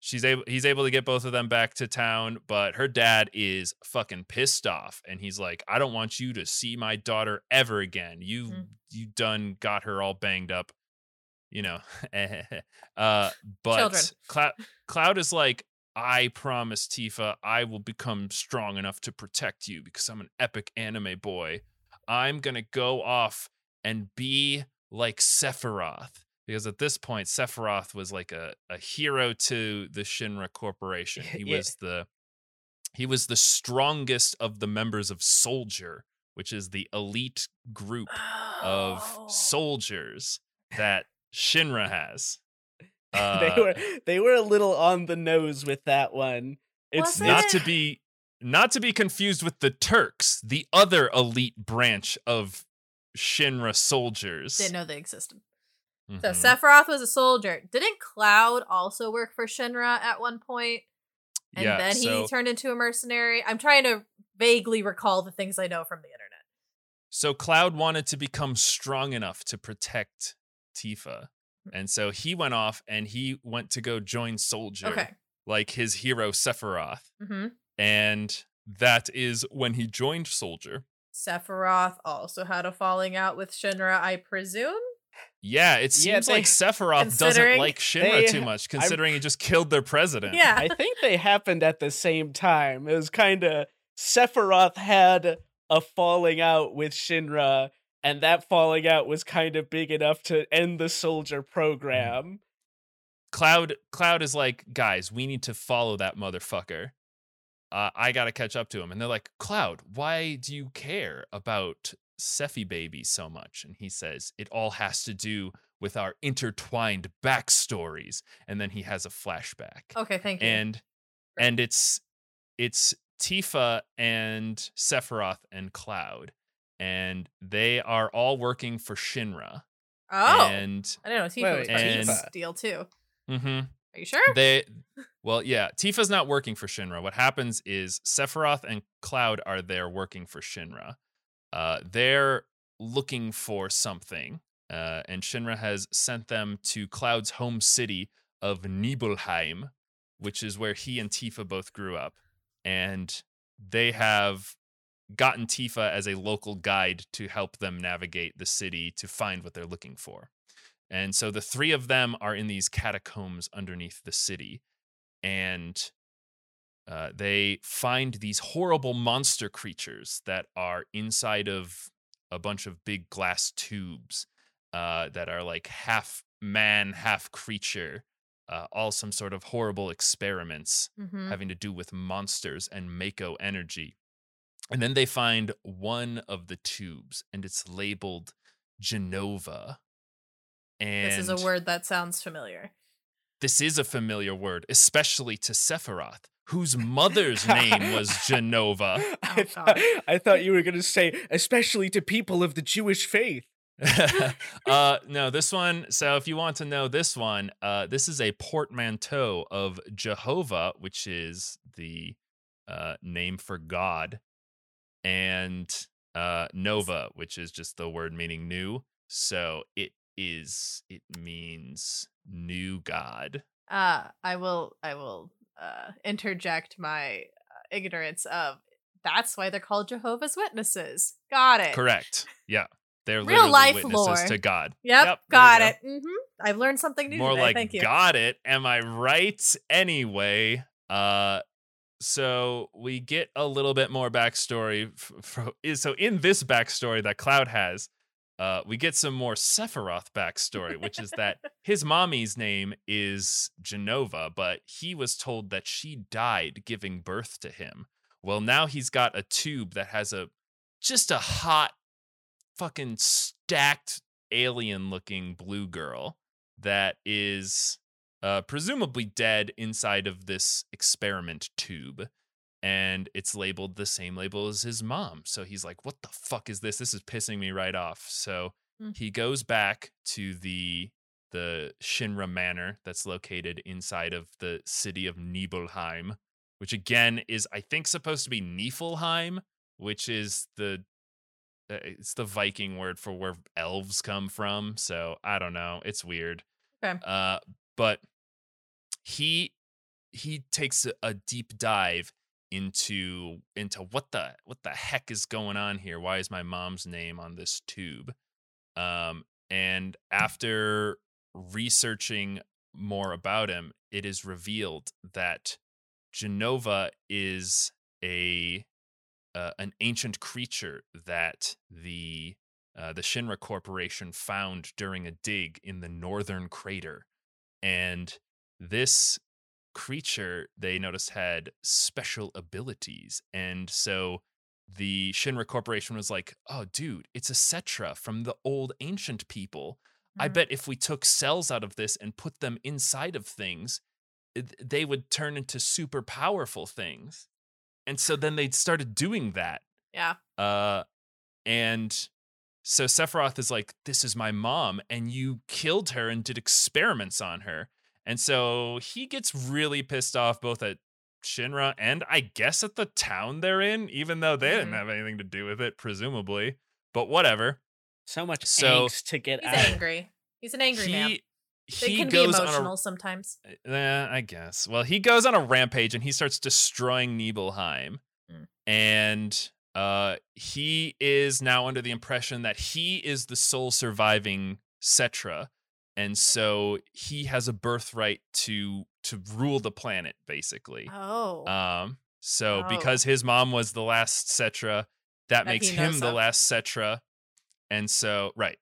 she's able he's able to get both of them back to town but her dad is fucking pissed off and he's like i don't want you to see my daughter ever again. You Mm. you done got her all banged up you know? (laughs) Uh but cloud cloud is like i promise tifa i will become strong enough to protect you because i'm an epic anime boy. I'm gonna go off and be like sephiroth because at this point sephiroth was like a, a hero to the shinra corporation (laughs) he Yeah. was the he was the strongest of the members of soldier which is the elite group of Oh. soldiers that Shinra has. (laughs) they Uh, were they were a little on the nose with that one. It's Wasn't not it- to be not to be confused with the Turks, the other elite branch of Shinra soldiers. Didn't know they existed. So Mhm. Sephiroth was a soldier. Didn't Cloud also work for Shinra at one point? And yeah, then he so, turned into a mercenary. I'm trying to vaguely recall the things I know from the internet. so Cloud wanted to become strong enough to protect Tifa. And so he went off and he went to go join Soldier, Okay. like his hero Sephiroth. hmm And that is when he joined Soldier. Sephiroth also had a falling out with Shinra, I presume. Yeah, it Yeah, seems they- like Sephiroth doesn't like Shinra they- too much, (laughs) considering he just killed their president. Yeah. I think they happened at the same time. It was kind of Sephiroth had a falling out with Shinra, and that falling out was kind of big enough to end the soldier program. Cloud Cloud is like, guys, we need to follow that motherfucker. Uh, I gotta catch up to him. And they're like, Cloud, why do you care about Sephi baby so much? And he says, it all has to do with our intertwined backstories. And then he has a flashback. Okay, thank you. and and it's it's Tifa and Sephiroth and Cloud, and they are all working for Shinra. oh, And I don't know Tifa Wait, was wait, part of and- this deal too. Mm-hmm. Are you sure? they, (laughs) well, yeah, Tifa's not working for Shinra. What happens is Sephiroth and Cloud are there working for Shinra. Uh, they're looking for something, uh, and Shinra has sent them to Cloud's home city of Nibelheim, which is where he and Tifa both grew up. And they have gotten Tifa as a local guide to help them navigate the city to find what they're looking for. And so the three of them are in these catacombs underneath the city. And uh, they find these horrible monster creatures that are inside of a bunch of big glass tubes uh, that are like half man, half creature, uh, all some sort of horrible experiments hmm having to do with monsters and Mako energy. And then they find one of the tubes and it's labeled Jenova. And This is a word that sounds familiar. This is a familiar word, especially to Sephiroth, whose mother's name was (laughs) Jenova. I, Oh, thought, I thought you were going to say, especially to people of the Jewish faith. (laughs) uh, no, this one. So, if you want to know this one, uh, this is a portmanteau of Jehovah, which is the uh, name for God, and uh, Nova, which is just the word meaning new. So it is. It means new God. Uh, I will I will uh interject my uh, ignorance of that's why they're called Jehovah's Witnesses. Got it. Correct. Yeah, they're Real life witnesses lore. to God. Yep, you got go. it. hmm I've learned something new More today. like Thank you. got it. Am I right? Anyway, uh so we get a little bit more backstory f- f- is so in this backstory that Cloud has, uh we get some more Sephiroth backstory, which is that (laughs) his mommy's name is Jenova, but he was told that she died giving birth to him. Well, now he's got a tube that has a just a hot fucking stacked alien looking blue girl that is uh, presumably dead inside of this experiment tube. And it's labeled the same label as his mom. So he's like, what the fuck is this? This is pissing me right off. So Mm. he goes back to the the Shinra Manor that's located inside of the city of Nibelheim, which again is I think supposed to be Niflheim, which is the uh, it's the Viking word for where elves come from. So I don't know. It's weird. Okay. Uh, but he he takes a, a deep dive into into what the what the heck is going on here? Why is my mom's name on this tube? Um, and after researching more about him, it is revealed that Jenova is a uh, an ancient creature that the uh, the Shinra Corporation found during a dig in the northern crater, and this creature they noticed had special abilities, and so the Shinra Corporation was like, "Oh, dude, it's a Cetra from the old ancient people. I Mhm. bet if we took cells out of this and put them inside of things, they would turn into super powerful things. And so then they started doing that. Yeah. Uh, and so Sephiroth is like, "This is my mom, and you killed her and did experiments on her." And so he gets really pissed off both at Shinra and I guess at the town they're in, even though they didn't Mhm. have anything to do with it, presumably. But whatever. So much So- angst to get He's out. angry. He's an angry he man. They he can be goes emotional on sometimes. a eh, I guess. Well, he goes on a rampage and he starts destroying Nibelheim. Mm. And uh he is now under the impression that he is the sole surviving Cetra. And so he has a birthright to to rule the planet, basically. Oh. Um, so Oh. because his mom was the last Cetra, that, That makes him the of. last Cetra. And so, right.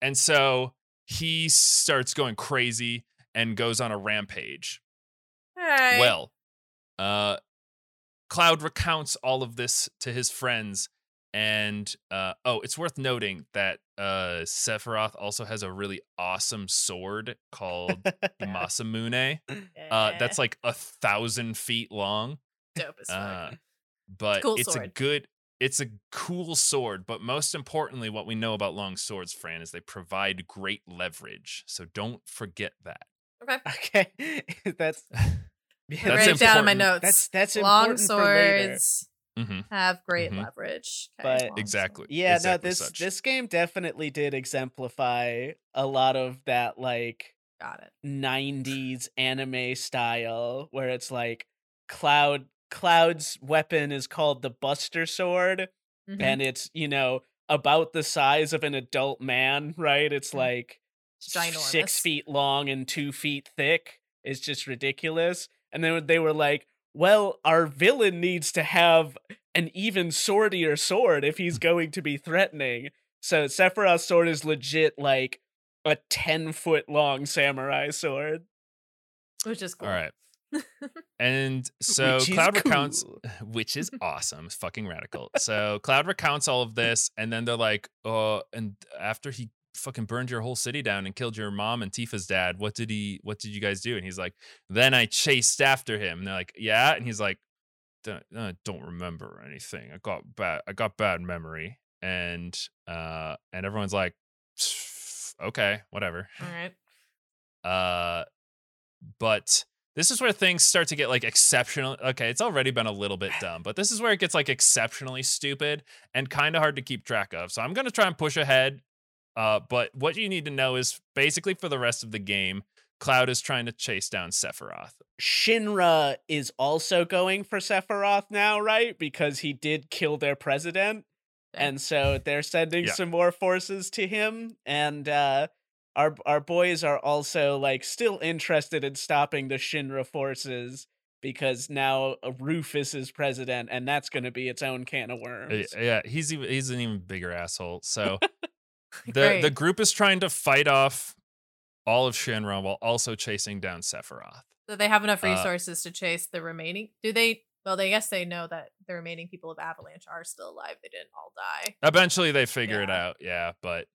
And so he starts going crazy and goes on a rampage. Right. Well, uh Cloud recounts all of this to his friends and uh oh, it's worth noting that uh Sephiroth also has a really awesome sword called (laughs) the Masamune. Uh that's like a thousand feet long. dope as fuck. Uh, (laughs) but cool it's a good it's a cool sword but most importantly what we know about long swords fran is they provide great leverage so don't forget that okay. okay, (laughs) that's yeah, That's Write it down in my notes. That's that's Long important for later. hmm have great Mhm. leverage. Okay, But- long Exactly. Yeah, exactly no, this such. this game definitely did exemplify a lot of that like. Got it. 90s anime style where it's like Cloud Cloud's weapon is called the Buster Sword Mhm. and it's, you know, about the size of an adult man, right? It's Mhm. like ginormous. six feet long and two feet thick. It's just ridiculous. And then they were like, well, our villain needs to have an even swordier sword if he's going to be threatening. So Sephiroth's sword is legit like a 10 foot long samurai sword. Which is cool. all right (laughs) and so Which is cloud recounts cool. (laughs) which is (laughs) awesome it's fucking radical so cloud recounts all of this and then they're like uh and after he fucking burned your whole city down and killed your mom and tifa's dad what did he what did you guys do? And he's like then i chased after him. And they're like yeah? And he's like don't, uh, don't remember anything. I got bad i got bad memory. And uh and everyone's like okay whatever. All right. uh but this is where things start to get like exceptional okay it's already been a little bit dumb but this is where it gets like exceptionally stupid and kind of hard to keep track of. So i'm going to try and push ahead uh but what you need to know is basically for the rest of the game cloud is trying to chase down sephiroth Shinra is also going for Sephiroth now, right? Because he did kill their president. And so they're sending Yeah. some more forces to him. And uh our our boys are also like still interested in stopping the Shinra forces because now uh, Rufus is president and that's gonna be its own can of Uh, worms. yeah he's even he's an even bigger asshole so (laughs) (laughs) the Great. the group is trying to fight off all of shinra while also chasing down sephiroth So they have enough Uh, resources to chase the remaining. Do they? Well, they guess they know that the remaining people of Avalanche are still alive. They didn't all die. Eventually they figure it out, yeah, but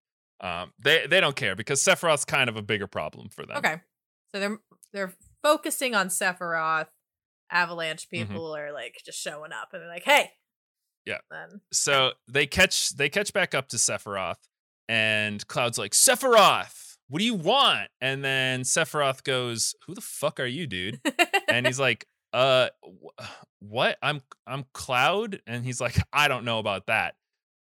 um they they don't care because Sephiroth's kind of a bigger problem for them. Okay. So they're they're focusing on Sephiroth. Avalanche Mhm. people are like just showing up and they're like, "Hey." Yeah. Then So they catch they catch back up to Sephiroth and Cloud's like, "Sephiroth, what do you want?" And then Sephiroth goes, "Who the fuck are you, dude?" and he's like, (laughs) "Uh wh- what? I'm I'm Cloud?" And he's like, "I don't know about that."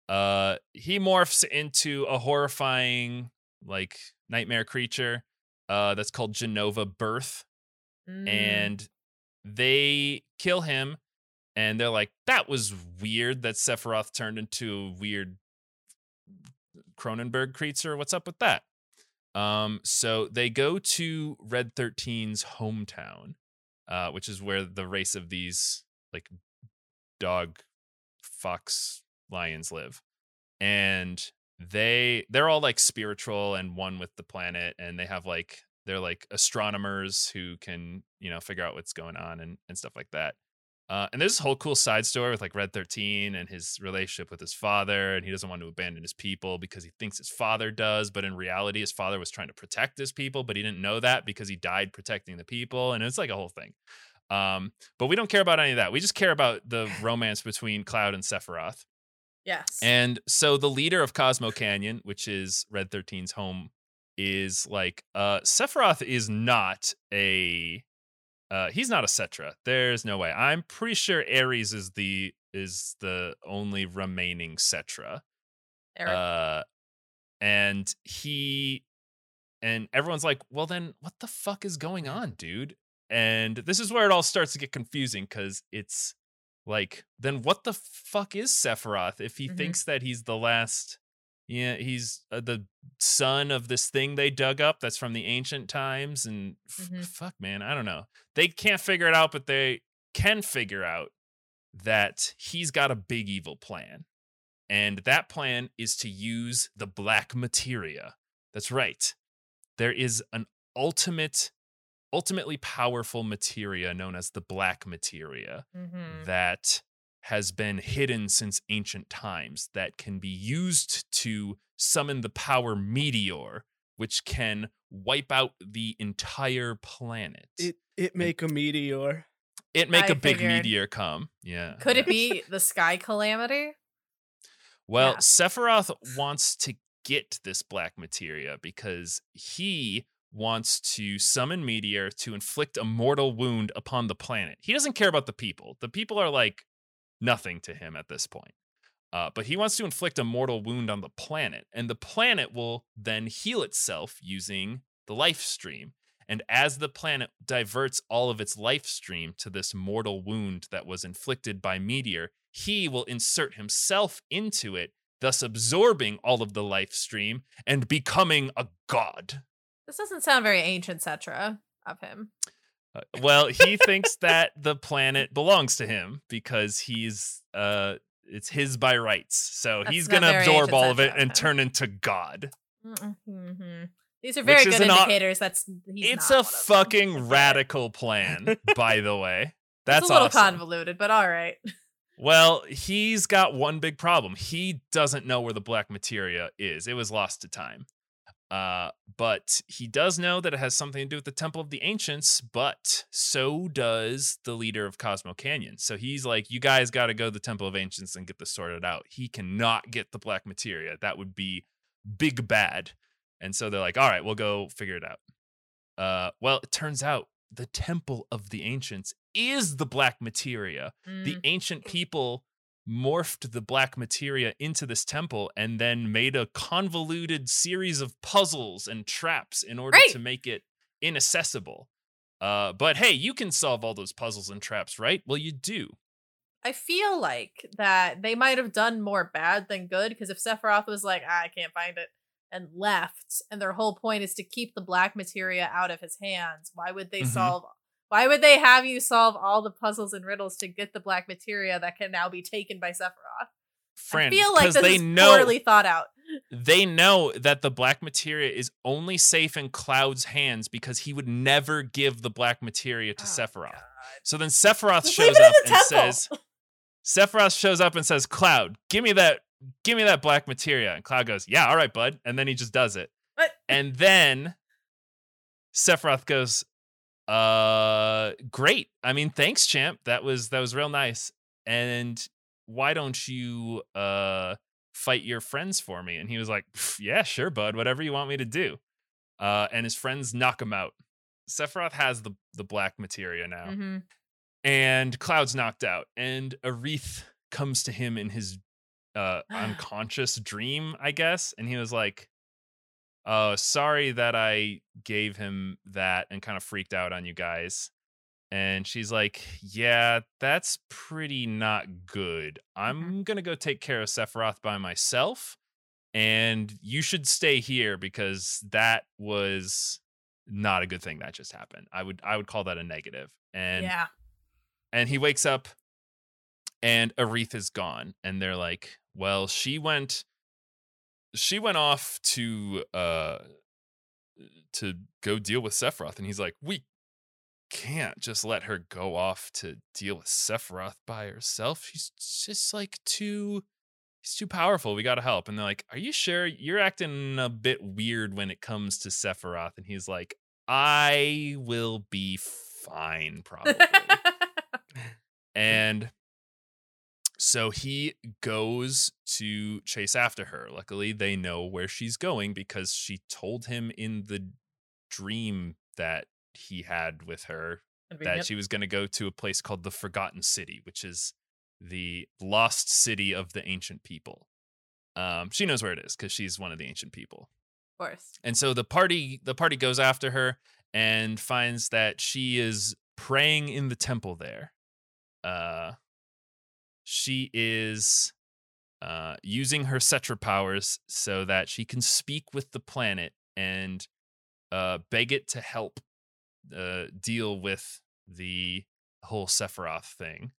Uh he morphs into a horrifying like nightmare creature uh that's called Jenova Birth. Mm. and they kill him and they're like that was weird that sephiroth turned into a weird cronenberg creature what's up with that? Um so they go to red 13's hometown uh which is where the race of these like dog fox lions live and they they're all like spiritual and one with the planet and they have like they're like astronomers who can you know figure out what's going on and, and stuff like that Uh, and there's this whole cool side story with like Red 13 and his relationship with his father. And he doesn't want to abandon his people because he thinks his father does. But in reality, his father was trying to protect his people, but he didn't know that because he died protecting the people. And it's like a whole thing. Um, but we don't care about any of that. We just care about the (laughs) romance between Cloud and Sephiroth. Yes. And so the leader of Cosmo Canyon, which is Red 13's home, is like uh Sephiroth is not a uh he's not a Cetra. There's no way. I'm pretty sure Ares is the is the only remaining Cetra. Uh and he and everyone's like, "Well then what the fuck is going on, dude?" And this is where it all starts to get confusing cuz it's like then what the fuck is Sephiroth if he Mhm. thinks that he's the last yeah, he's uh, the son of this thing they dug up that's from the ancient times and f- Mhm. fuck man, I don't know. They can't figure it out but they can figure out that he's got a big evil plan. And that plan is to use the black materia. That's right. There is an ultimate ultimately powerful materia known as the black materia Mhm. that has been hidden since ancient times that can be used to summon the power meteor which can wipe out the entire planet It it make a meteor. it make I a big meteor come yeah Could it (laughs) be the Sky Calamity? Well, Yeah. Sephiroth wants to get this black materia because he wants to summon Meteor to inflict a mortal wound upon the planet. He doesn't care about the people. The people are like nothing to him at this point. Uh, but he wants to inflict a mortal wound on the planet, and the planet will then heal itself using the life stream. And as the planet diverts all of its life stream to this mortal wound that was inflicted by Meteor, he will insert himself into it, thus absorbing all of the life stream and becoming a god. This doesn't sound very ancient, Cetra of him. Uh, well, he thinks that the planet belongs to him because he's uh it's his by rights. So That's he's going to absorb all of it and turn into god. Mm-hmm. These are very is good indicators. That's he's it's a fucking radical plan, (laughs) by the way. That's it's a little awesome. convoluted, but all right. Well, he's got one big problem. He doesn't know where the black materia is. It was lost to time. Uh, but he does know that it has something to do with the Temple of the Ancients, but so does the leader of Cosmo Canyon. So he's like, you guys got to go to the Temple of Ancients and get this sorted out. He cannot get the black materia. That would be big bad. And so they're like, all right, we'll go figure it out. Uh, well, it turns out the Temple of the Ancients is the black materia the Mm. ancient people morphed the black materia into this temple and then made a convoluted series of puzzles and traps in order Right. to make it inaccessible. Uh, but hey, you can solve all those puzzles and traps, right? Well, you do. I feel like that they might have done more bad than good because if Sephiroth was like, ah, I can't find it, and left, and their whole point is to keep the black materia out of his hands, why would they Mhm. solve? Why would they have you solve all the puzzles and riddles to get the black materia that can now be taken by Sephiroth? Fran, I feel like this they is know poorly thought out. they know that the black materia is only safe in Cloud's hands because he would never give the black materia to Oh, Sephiroth. God. So then Sephiroth Just shows up and says, Sephiroth shows up and says, Cloud, give me that, give me that black materia. And Cloud goes, Yeah, all right, bud. And then he just does it. What? And then Sephiroth goes, uh great. I mean, thanks, champ. That was that was real nice. And why don't you uh fight your friends for me? And he was like, Yeah, sure, bud. Whatever you want me to do. Uh, and his friends knock him out. Sephiroth has the the black materia now Mhm. and Cloud's knocked out, and Aerith comes to him in his uh, (gasps) unconscious dream, I guess, and he was like, "Oh, sorry that I gave him that and kind of freaked out on you guys." And she's like, "Yeah, that's pretty not good. Mm-hmm. I'm gonna go take care of Sephiroth by myself, and you should stay here because that was." not a good thing that just happened. I would I would call that a negative. And yeah. and he wakes up and Aerith is gone and they're like, "Well, she went she went off to uh to go deal with Sephiroth." And he's like, "We can't just let her go off to deal with Sephiroth by herself. She's just like too he's too powerful. We got to help." And they're like, "Are you sure you're acting a bit weird when it comes to Sephiroth?" And he's like, "I will be fine probably." (laughs) and so he goes to chase after her. Luckily, they know where she's going because she told him in the dream that he had with her that she was going to go to a place called the Forgotten City, which is the lost city of the ancient people. Um, she knows where it is because she's one of the ancient people. of course. And so the party the party goes after her and finds that she is praying in the temple there. Uh she is uh using her Cetra powers so that she can speak with the planet and uh beg it to help uh deal with the whole Sephiroth thing.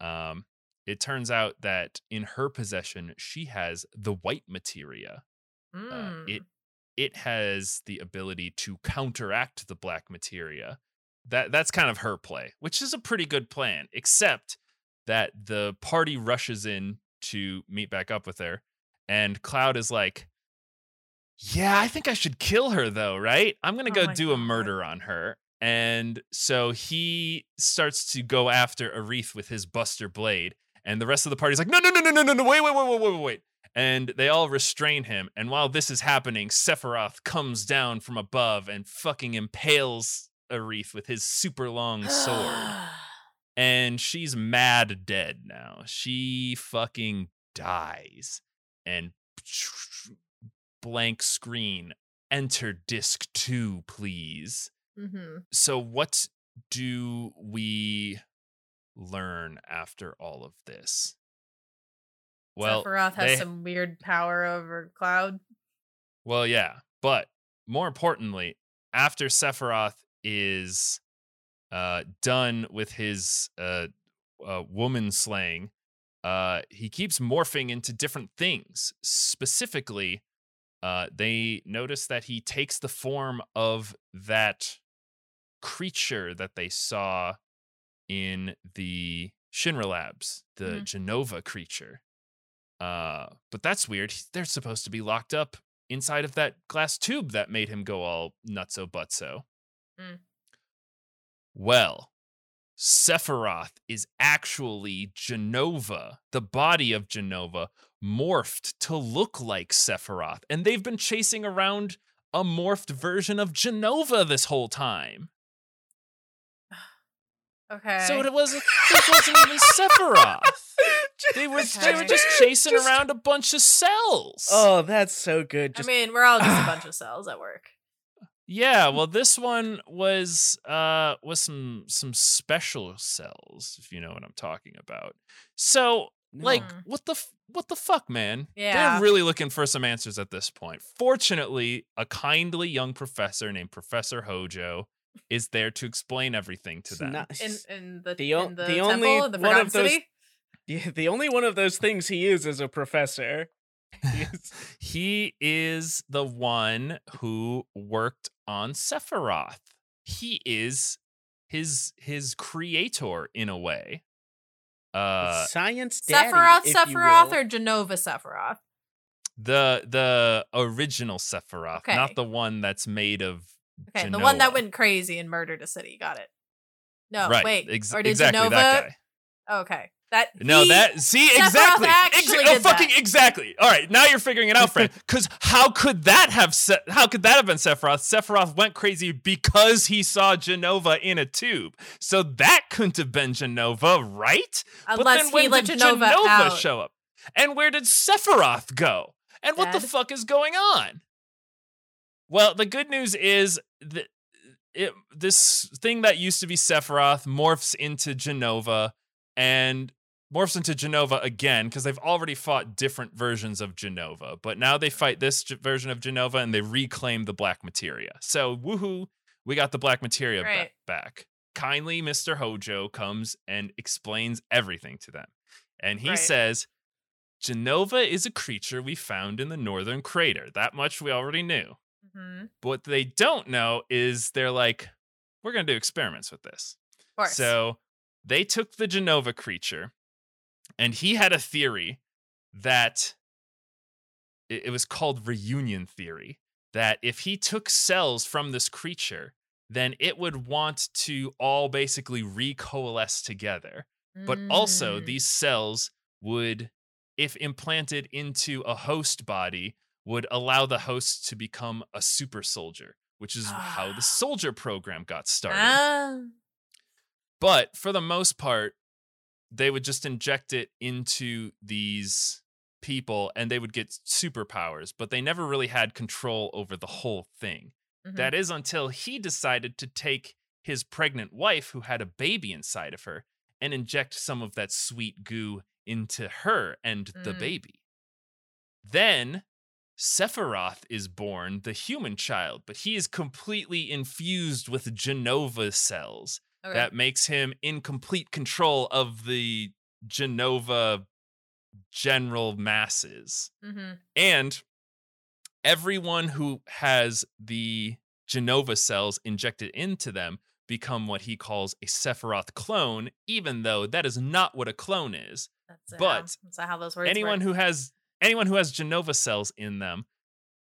Um it turns out that in her possession she has the white materia uh, Mm. it it has the ability to counteract the black materia. That that's kind of her play, which is a pretty good plan, except that the party rushes in to meet back up with her, and Cloud is like, "Yeah, I think I should kill her though, right? I'm gonna Oh go do a murder on her." And so he starts to go after Aerith with his Buster Blade, and the rest of the party's like, "No, no, no, no, no, no, no! Wait, wait, wait, wait, wait, wait!" and they all restrain him. And while this is happening, Sephiroth comes down from above and fucking impales Aerith with his super long sword. And she's mad dead now. She fucking dies. And blank screen. Enter disc two, please. hmm So, what do we learn after all of this? Well, Sephiroth has they- some weird power over Cloud. Well, yeah, but more importantly, after Sephiroth is uh, done with his uh, uh, woman slaying, uh, he keeps morphing into different things. Specifically, uh, they notice that he takes the form of that creature that they saw in the Shinra Labs, the Mhm. Jenova creature. Uh, but that's weird. They're supposed to be locked up inside of that glass tube that made him go all nutso butso. Mm. Well, Sephiroth is actually Jenova, the body of Jenova, morphed to look like Sephiroth. And they've been chasing around a morphed version of Jenova this whole time. (sighs) Okay. So it (laughs) was this wasn't even Sephiroth. They were they were just chasing Just- around a bunch of cells. Oh, that's so good. I mean, we're all just a (sighs) bunch of cells at work. Yeah, well, this one was uh was some some special cells, if you know what I'm talking about. So, like, what the f- what the fuck, man? Yeah. they're really looking for some answers at this point. Fortunately, a kindly young professor named Professor Hojo is there to explain everything to them. not- In in the, The o- in the, the temple, only the one of those- Yeah, the only one of those things he is is a professor. (laughs) He's- he is the one who worked on Sephiroth. He is his his creator in a way. Uh science daddy, Sephiroth, if you Sephiroth, will. or Jenova Sephiroth? the the original Sephiroth, Okay. not the one that's made of Okay, the one that went crazy and murdered a city. Got it. No, right. wait. ex- or did exactly Jenova? that guy. Okay, that No, that see Sephiroth exactly, Exa- oh, fucking that. exactly. All right, now you're figuring it out, friend. (laughs) Because how could that have se- how could that have been Sephiroth? Sephiroth went crazy because he saw Jenova in a tube, so that couldn't have been Jenova, right? unless he let Jenova, Jenova out. show up, and where did Sephiroth go? And what the fuck is going on? Well, the good news is that it, this thing that used to be Sephiroth morphs into Jenova and morphs into Jenova again because they've already fought different versions of Jenova, but now they fight this G- version of Jenova and they reclaim the black materia. So woohoo, we got the black materia ba- back. Kindly, Mr. Hojo comes and explains everything to them. And he Right. says, Jenova is a creature we found in the northern crater. That much we already knew. Mhm. But what they don't know is they're like, we're going to do experiments with this. Of course. So they took the Jenova creature, and he had a theory that it, it was called reunion theory. That if he took cells from this creature, then it would want to all basically recoalesce together. But also, Mm. these cells would, if implanted into a host body, would allow the host to become a super soldier, which is how Ah. the soldier program got started. Ah. But for the most part, they would just inject it into these people and they would get superpowers, but they never really had control over the whole thing. Mhm. That is until he decided to take his pregnant wife, who had a baby inside of her, and inject some of that sweet goo into her and the Mm. baby. Then Sephiroth is born, the human child, but he is completely infused with Jenova cells Okay. that makes him in complete control of the Jenova general masses. Mhm. And everyone who has the Jenova cells injected into them become what he calls a Sephiroth clone, even though that is not what a clone is. That's, but that's how those words anyone work. who has anyone who has Jenova cells in them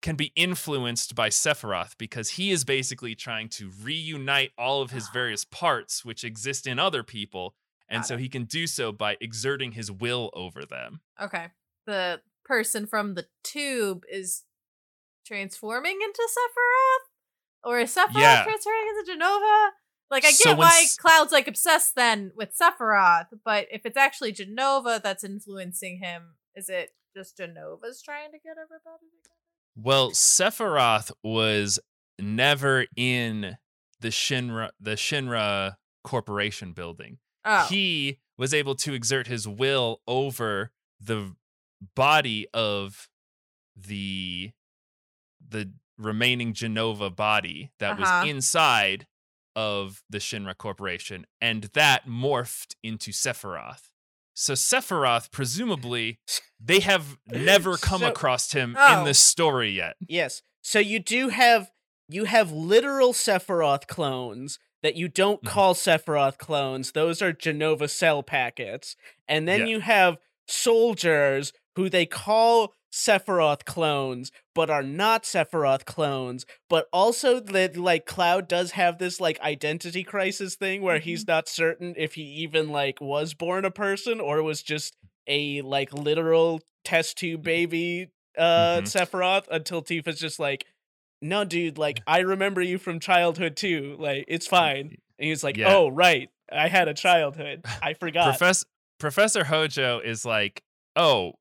can be influenced by Sephiroth because he is basically trying to reunite all of his various parts which exist in other people and Got so it. he can do so by exerting his will over them. Okay. The person from the tube is transforming into Sephiroth? Or is Sephiroth Yeah. transforming into Jenova? Like I get So why S- Cloud's like obsessed then with Sephiroth, but if it's actually Jenova that's influencing him, is it just Jenova's trying to get everybody together? Well, Sephiroth was never in the Shinra the Shinra corporation building. Oh. He was able to exert his will over the body of the the remaining Jenova body that Uh-huh. was inside of the Shinra corporation and that morphed into Sephiroth. So Sephiroth presumably they have never (laughs) come So- across him Oh. in this story yet. Yes. So you do have you have literal Sephiroth clones that you don't Mhm. call Sephiroth clones. Those are Jenova cell packets. And then Yeah. you have soldiers who they call Sephiroth clones, but are not Sephiroth clones. But also that like Cloud does have this like identity crisis thing where he's not certain if he even like was born a person or was just a like literal test tube baby uh Mhm. Sephiroth until Tifa's just like, no, dude, like (laughs) I remember you from childhood too. Like it's fine. And he's like, Yeah. oh right, I had a childhood. I (laughs) forgot. Professor Professor Hojo is like, "Oh,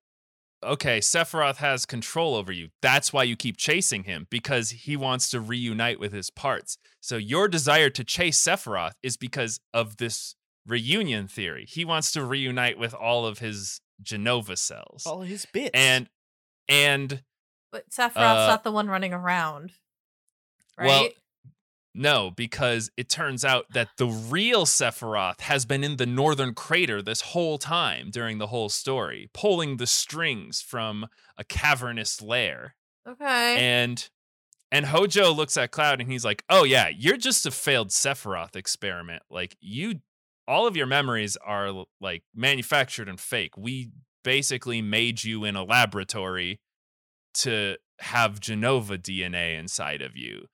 okay, Sephiroth has control over you. That's why you keep chasing him because he wants to reunite with his parts. So your desire to chase Sephiroth is because of this reunion theory. He wants to reunite with all of his Jenova cells. All his bits. And and But Sephiroth's Uh, not the one running around. Right? Well, no, because it turns out that the real Sephiroth has been in the northern crater this whole time during the whole story, pulling the strings from a cavernous lair. okay. And and Hojo looks at Cloud and he's like, "Oh yeah, you're just a failed Sephiroth experiment. Like you all of your memories are like manufactured and fake. We basically made you in a laboratory to have Jenova DNA inside of you.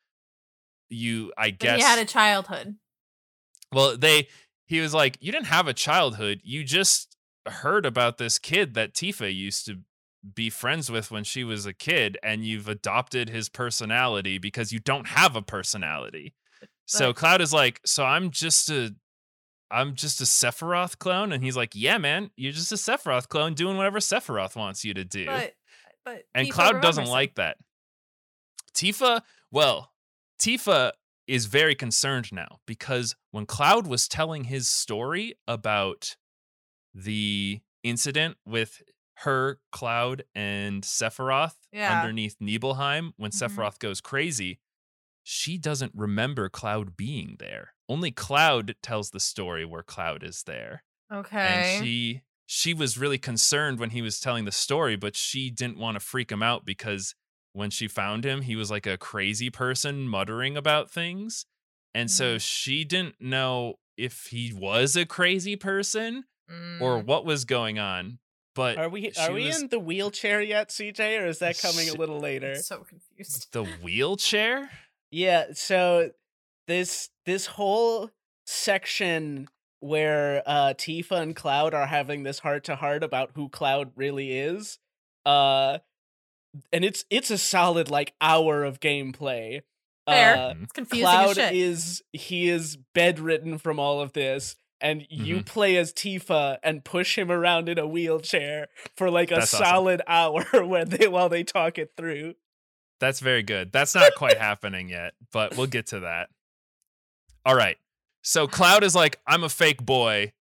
You I But guess he had a childhood. well, they he was like, "You didn't have a childhood. You just heard about this kid that Tifa used to be friends with when she was a kid, and you've adopted his personality because you don't have a personality." So Cloud is like, "So I'm just a I'm just a Sephiroth clone," and he's like, "Yeah, man, you're just a Sephiroth clone doing whatever Sephiroth wants you to do." But but and Cloud doesn't like that. Tifa, well, Tifa is very concerned now because when Cloud was telling his story about the incident with her, Cloud, and Sephiroth Yeah. underneath Nibelheim when Mhm. Sephiroth goes crazy, she doesn't remember Cloud being there. Only Cloud tells the story where Cloud is there Okay. and she she was really concerned when he was telling the story but she didn't want to freak him out because when she found him he was like a crazy person muttering about things And so Mhm. she didn't know if he was a crazy person or Mm. what was going on. But Are we are we was- in the wheelchair yet, CJ, or is that coming Sh- a little later? I'm so confused. the wheelchair? Yeah, so this this whole section where uh Tifa and Cloud are having this heart to heart about who Cloud really is. Uh and it's it's a solid like hour of gameplay. Fair. Uh, It's confusing as Cloud shit. is he is bedridden from all of this and you Mhm. play as Tifa and push him around in a wheelchair for like a That's awesome. solid hour (laughs) when they while they talk it through. That's very good. That's not quite (laughs) happening yet, but we'll get to that. All right. So Cloud is like, I'm a fake boy,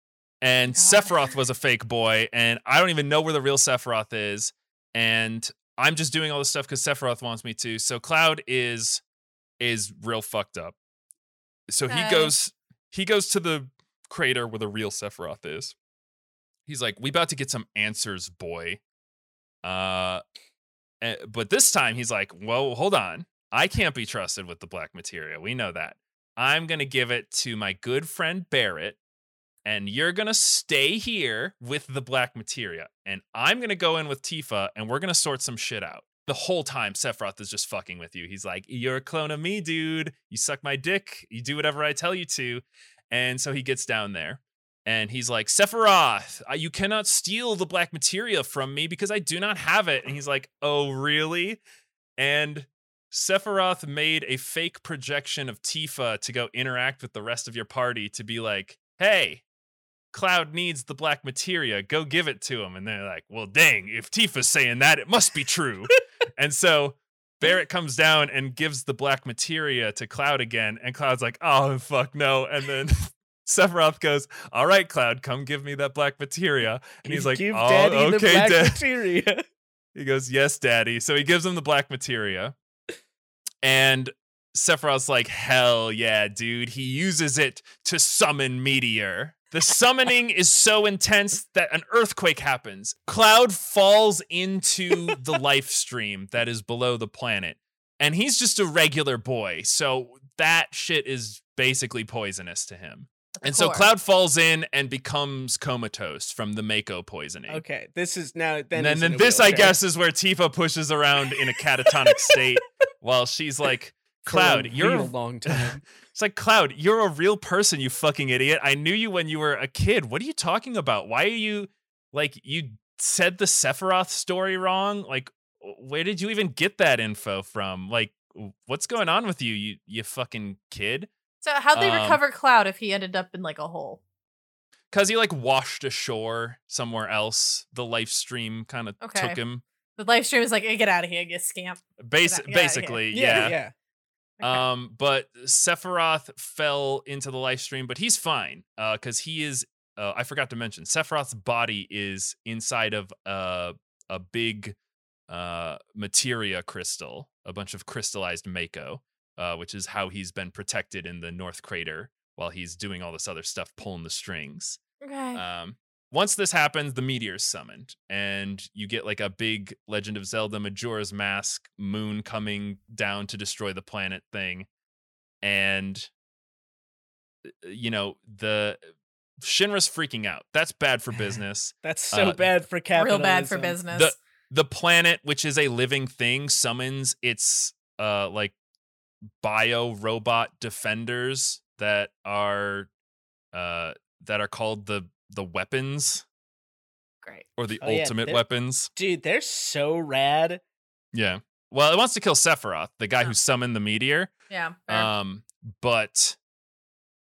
and God. Sephiroth was a fake boy, and I don't even know where the real Sephiroth is, and I'm just doing all this stuff because Sephiroth wants me to. So Cloud is is real fucked up. So he goes he goes to the crater where the real Sephiroth is. He's like, "We about to get some answers, boy." Uh, eh, but this time he's like, "Whoa, hold on! I can't be trusted with the black materia. We know that. I'm gonna give it to my good friend Barret, and you're gonna stay here with the black materia, and I'm gonna go in with Tifa, and we're gonna sort some shit out." The whole time, Sephiroth is just fucking with you. He's like, "You're a clone of me, dude. You suck my dick. You do whatever I tell you to." And so he gets down there and he's like, Sephiroth, you cannot steal the black materia from me because I do not have it. And he's like, Oh, really? And Sephiroth made a fake projection of Tifa to go interact with the rest of your party to be like, Hey, Cloud needs the black materia. Go give it to him. And they're like, Well, dang, if Tifa's saying that, it must be true. (laughs) and so Barret comes down and gives the black materia to Cloud again, and Cloud's like, "Oh fuck no!" And then (laughs) Sephiroth goes, "All right, Cloud, come give me that black materia." And he's like, Give "Oh, Daddy the okay, black Dad." materia. (laughs) He goes, "Yes, Daddy." So he gives him the black materia, and Sephiroth's like, "Hell yeah, dude!" He uses it to summon Meteor. The summoning is so intense that an earthquake happens. Cloud falls into the (laughs) life stream that is below the planet, and he's just a regular boy. So that shit is basically poisonous to him. And so Cloud falls in and becomes comatose from the Mako poisoning. Okay, this is now then. And then, he's then in a this, I guess, is where Tifa pushes around in a catatonic state (laughs) while she's like, Cloud, you're a long (laughs) time. it's like Cloud, you're a real person, you fucking idiot. I knew you when you were a kid. What are you talking about? Why are you like you said the Sephiroth story wrong? Like, where did you even get that info from? Like, what's going on with you, you you fucking kid? So how'd they Um, recover Cloud if he ended up in like a hole? Cause he like washed ashore somewhere else. The life stream kind of Okay. took him. The live stream is like, hey, get out of here, you scamp. Bas- Get out- get basically, yeah, yeah. yeah. Okay. Um, but Sephiroth fell into the live stream, but he's fine. Uh, because he is. Uh, I forgot to mention Sephiroth's body is inside of a a big uh materia crystal, a bunch of crystallized Mako, uh, which is how he's been protected in the North Crater while he's doing all this other stuff, pulling the strings. okay. Um, once this happens, the meteor's summoned, and you get like a big Legend of Zelda Majora's Mask moon coming down to destroy the planet thing, and uh, you know the Shinra's freaking out. That's bad for (laughs) business. That's so Uh, bad for Real capitalism. bad for business. The the planet, which is a living thing, summons its uh like bio robot defenders that are uh that are called the the weapons Great. or the Oh, ultimate they're- weapons. Dude, they're so rad. Yeah. Well, it wants to kill Sephiroth, the guy Oh. who summoned the meteor. Yeah. fair. Um, but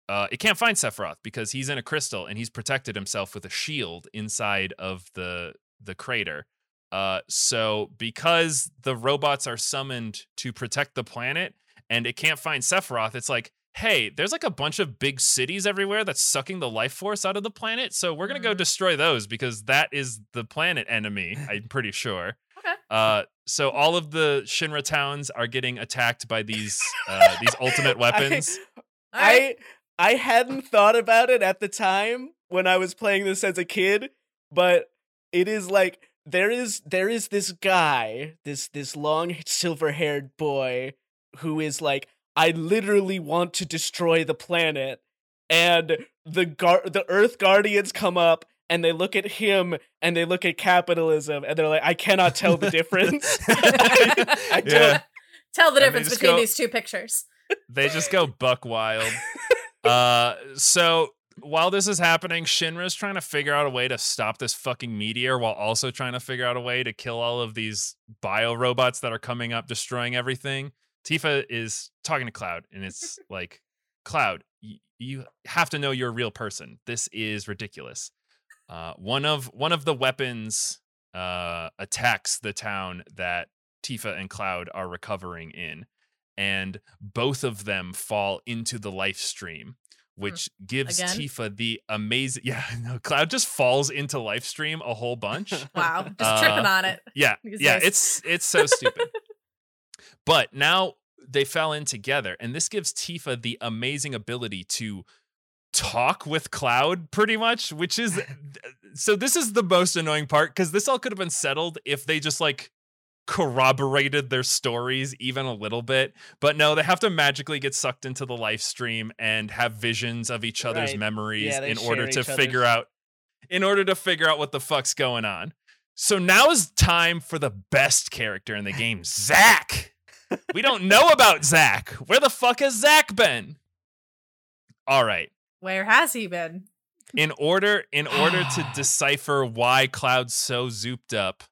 uh, it can't find Sephiroth because he's in a crystal and he's protected himself with a shield inside of the the crater. Uh, so because the robots are summoned to protect the planet and it can't find Sephiroth, it's like, hey, there's like a bunch of big cities everywhere that's sucking the life force out of the planet. So we're gonna go Mhm. destroy those because that is the planet enemy. I'm (laughs) pretty sure. Okay. Uh, so all of the Shinra towns are getting attacked by these uh, these (laughs) ultimate weapons. All right. I I hadn't thought about it at the time when I was playing this as a kid, but it is like there is there is this guy, this this long silver-haired boy who is like I literally want to destroy the planet. And the gar- the Earth Guardians come up and they look at him and they look at capitalism and they're like, I cannot tell the difference. (laughs) I, (laughs) I don't. Yeah. Tell the And difference between go- these two pictures. they just go buck wild. (laughs) Uh, so while this is happening, Shinra's trying to figure out a way to stop this fucking meteor while also trying to figure out a way to kill all of these bio robots that are coming up, destroying everything. Tifa is talking to Cloud, and it's like, Cloud, y- you have to know you're a real person. This is ridiculous. Uh, one of one of the weapons uh, attacks the town that Tifa and Cloud are recovering in, and both of them fall into the life stream, which gives Again? Tifa the amazing. Yeah, (laughs) no, Cloud just falls into life stream a whole bunch. (laughs) Wow, just Uh, tripping on it. Yeah, yeah, it's it's so stupid. (laughs) but now they fell in together, and this gives Tifa the amazing ability to talk with Cloud, pretty much. Which is (laughs) so. This is the most annoying part because this all could have been settled if they just like corroborated their stories even a little bit. But no, they have to magically get sucked into the life stream and have visions of each other's Right. memories Yeah, in order to figure out in order to figure out what the fuck's going on. So now is time for the best character in the game, Zack. We don't know about Zack. Where the fuck has Zack been? All right. Where has he been? In order in order to (sighs) decipher why Cloud's so zooped up,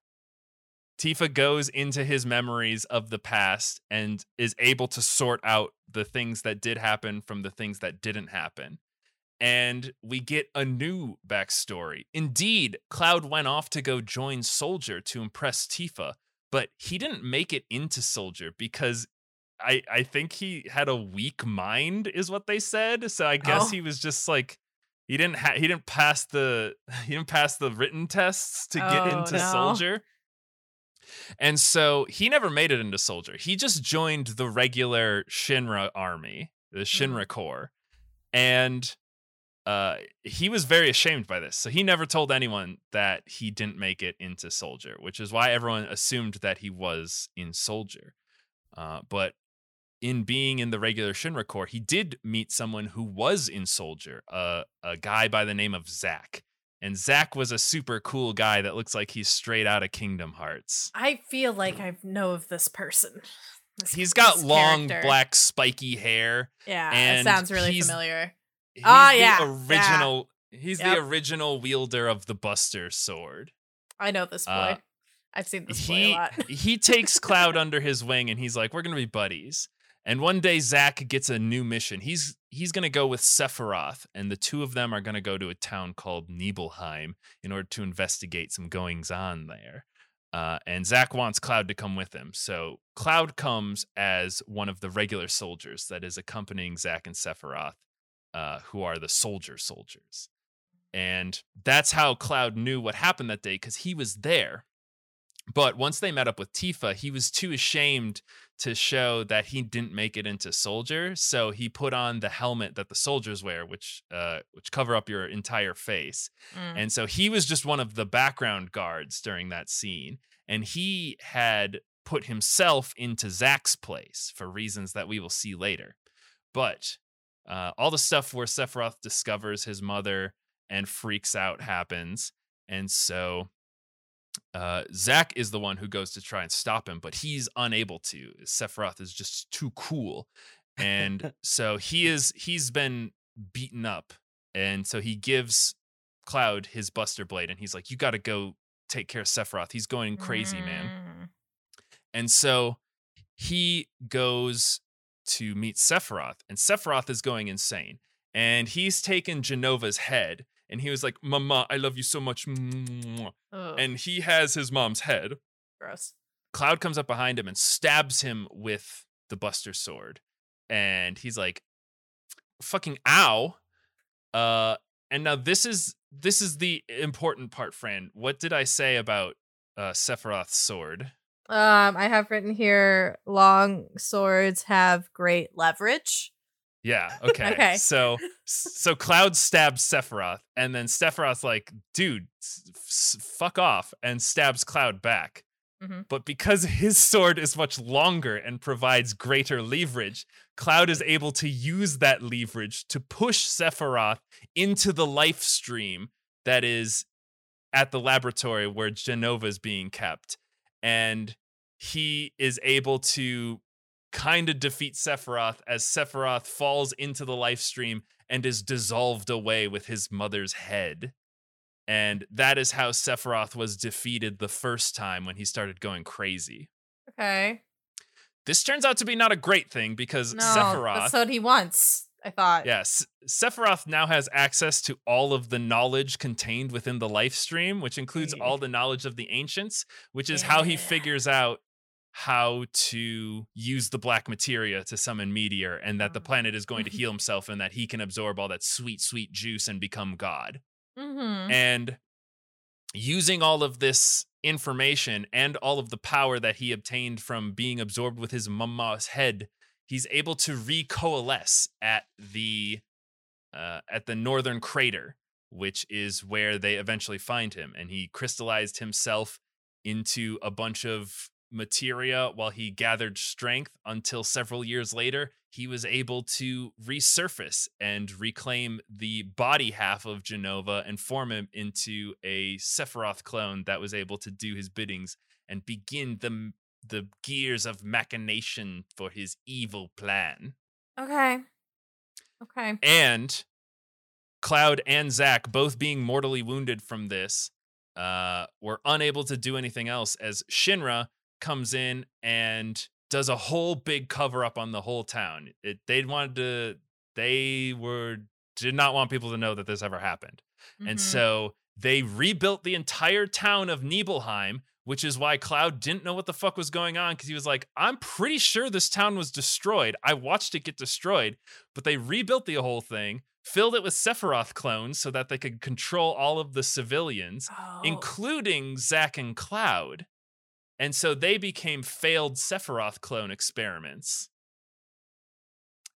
Tifa goes into his memories of the past and is able to sort out the things that did happen from the things that didn't happen. And we get a new backstory. Indeed, Cloud went off to go join Soldier to impress Tifa, but he didn't make it into Soldier because I I think he had a weak mind, is what they said. So I guess Oh. he was just like he didn't ha- he didn't pass the (laughs) he didn't pass the written tests to get Oh, into no. Soldier. And so he never made it into Soldier. He just joined the regular Shinra army, the mm-hmm. Shinra Corps. And uh, he was very ashamed by this. So he never told anyone that he didn't make it into Soldier, which is why everyone assumed that he was in Soldier. Uh, but in being in the regular Shinra Corps, he did meet someone who was in Soldier, uh, a guy by the name of Zack. And Zack was a super cool guy that looks like he's straight out of Kingdom Hearts. I feel like I know of this person. This- He's got long, character. black, spiky hair. Yeah, it and sounds really familiar. He's Ah, the yeah, yeah. original. He's Yep. the original wielder of the Buster sword. I know this boy. Uh, I've seen this boy a he lot. (laughs) he takes Cloud under his wing and he's like, "We're gonna be buddies." And one day Zack gets a new mission. He's he's gonna go with Sephiroth, and the two of them are gonna go to a town called Nibelheim in order to investigate some goings on there. Uh, and Zack wants Cloud to come with him. So Cloud comes as one of the regular soldiers that is accompanying Zack and Sephiroth, uh, who are the soldier soldiers. And that's how Cloud knew what happened that day because he was there. But once they met up with Tifa, he was too ashamed to show that he didn't make it into soldier. So he put on the helmet that the soldiers wear, which uh, which cover up your entire face. Mm. And so he was just one of the background guards during that scene. And he had put himself into Zack's place for reasons that we will see later. But uh, all the stuff where Sephiroth discovers his mother and freaks out happens. And so uh, Zack is the one who goes to try and stop him, but he's unable to. Sephiroth is just too cool. And (laughs) so he is he's been beaten up. And so he gives Cloud his Buster Blade and he's like, You gotta go take care of Sephiroth. He's going crazy, man. Mm. And so he goes to meet Sephiroth, and Sephiroth is going insane. And he's taken Jenova's head, and he was like, Mama, I love you so much. Mwah." Ugh, And he has his mom's head. gross. Cloud comes up behind him and stabs him with the Buster Sword. And he's like, fucking ow. Uh, and now this is this is the important part, Fran. What did I say about uh Sephiroth's sword? Um, I have written here: long swords have great leverage. Yeah. (laughs) Okay. Okay. So so Cloud stabs Sephiroth, and then Sephiroth's like, "Dude, fuck off," and stabs Cloud back. Mhm. But because (laughs) his sword is much longer and provides greater leverage, Cloud is able to use that leverage to push Sephiroth into the life stream that is at the laboratory where Jenova is being kept. And he is able to kind of defeat Sephiroth as Sephiroth falls into the life stream and is dissolved away with his mother's head. And that is how Sephiroth was defeated the first time when he started going crazy. Okay. This turns out to be not a great thing because No, Sephiroth. that's what he wants. I thought. Yes, Sephiroth now has access to all of the knowledge contained within the life stream, which includes all the knowledge of the ancients, which is how he figures out how to use the black materia to summon meteor and that the Mm. planet is going to (laughs) heal himself and that he can absorb all that sweet sweet juice and become god. Mm-hmm. And using all of this information and all of the power that he obtained from being absorbed with his mama's head, he's able to recoalesce at the uh, at the northern crater, which is where they eventually find him. And he crystallized himself into a bunch of materia while he gathered strength until several years later he was able to resurface and reclaim the body half of Jenova and form him into a Sephiroth clone that was able to do his biddings and begin the the gears of machination for his evil plan. Okay. Okay. And Cloud and Zack, both being mortally wounded from this, uh, were unable to do anything else as Shinra comes in and does a whole big cover up on the whole town. It, they wanted to, they were, did not want people to know that this ever happened. And Mhm. so they rebuilt the entire town of Nibelheim, which is why Cloud didn't know what the fuck was going on because he was like, I'm pretty sure this town was destroyed. I watched it get destroyed, but they rebuilt the whole thing, filled it with Sephiroth clones so that they could control all of the civilians, Oh. including Zack and Cloud. And so they became failed Sephiroth clone experiments.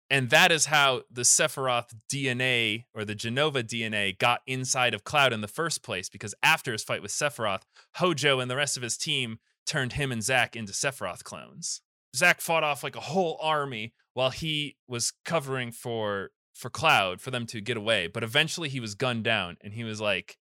And that is how the Sephiroth DNA or the Jenova DNA got inside of Cloud in the first place. Because after his fight with Sephiroth, Hojo and the rest of his team turned him and Zack into Sephiroth clones. Zack fought off like a whole army while he was covering for for Cloud for them to get away. But eventually he was gunned down and he was like,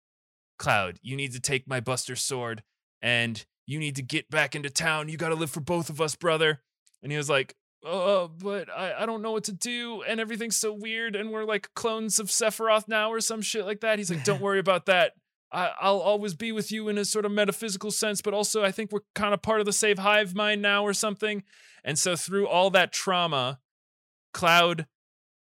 Cloud, you need to take my Buster sword and you need to get back into town. You got to live for both of us, brother. And he was like, uh, but I, I don't know what to do, and everything's so weird, and we're like clones of Sephiroth now, or some shit like that. He's like, don't (laughs) worry about that. I, I'll always be with you in a sort of metaphysical sense, but also I think we're kind of part of the save hive mind now, or something. And so through all that trauma, Cloud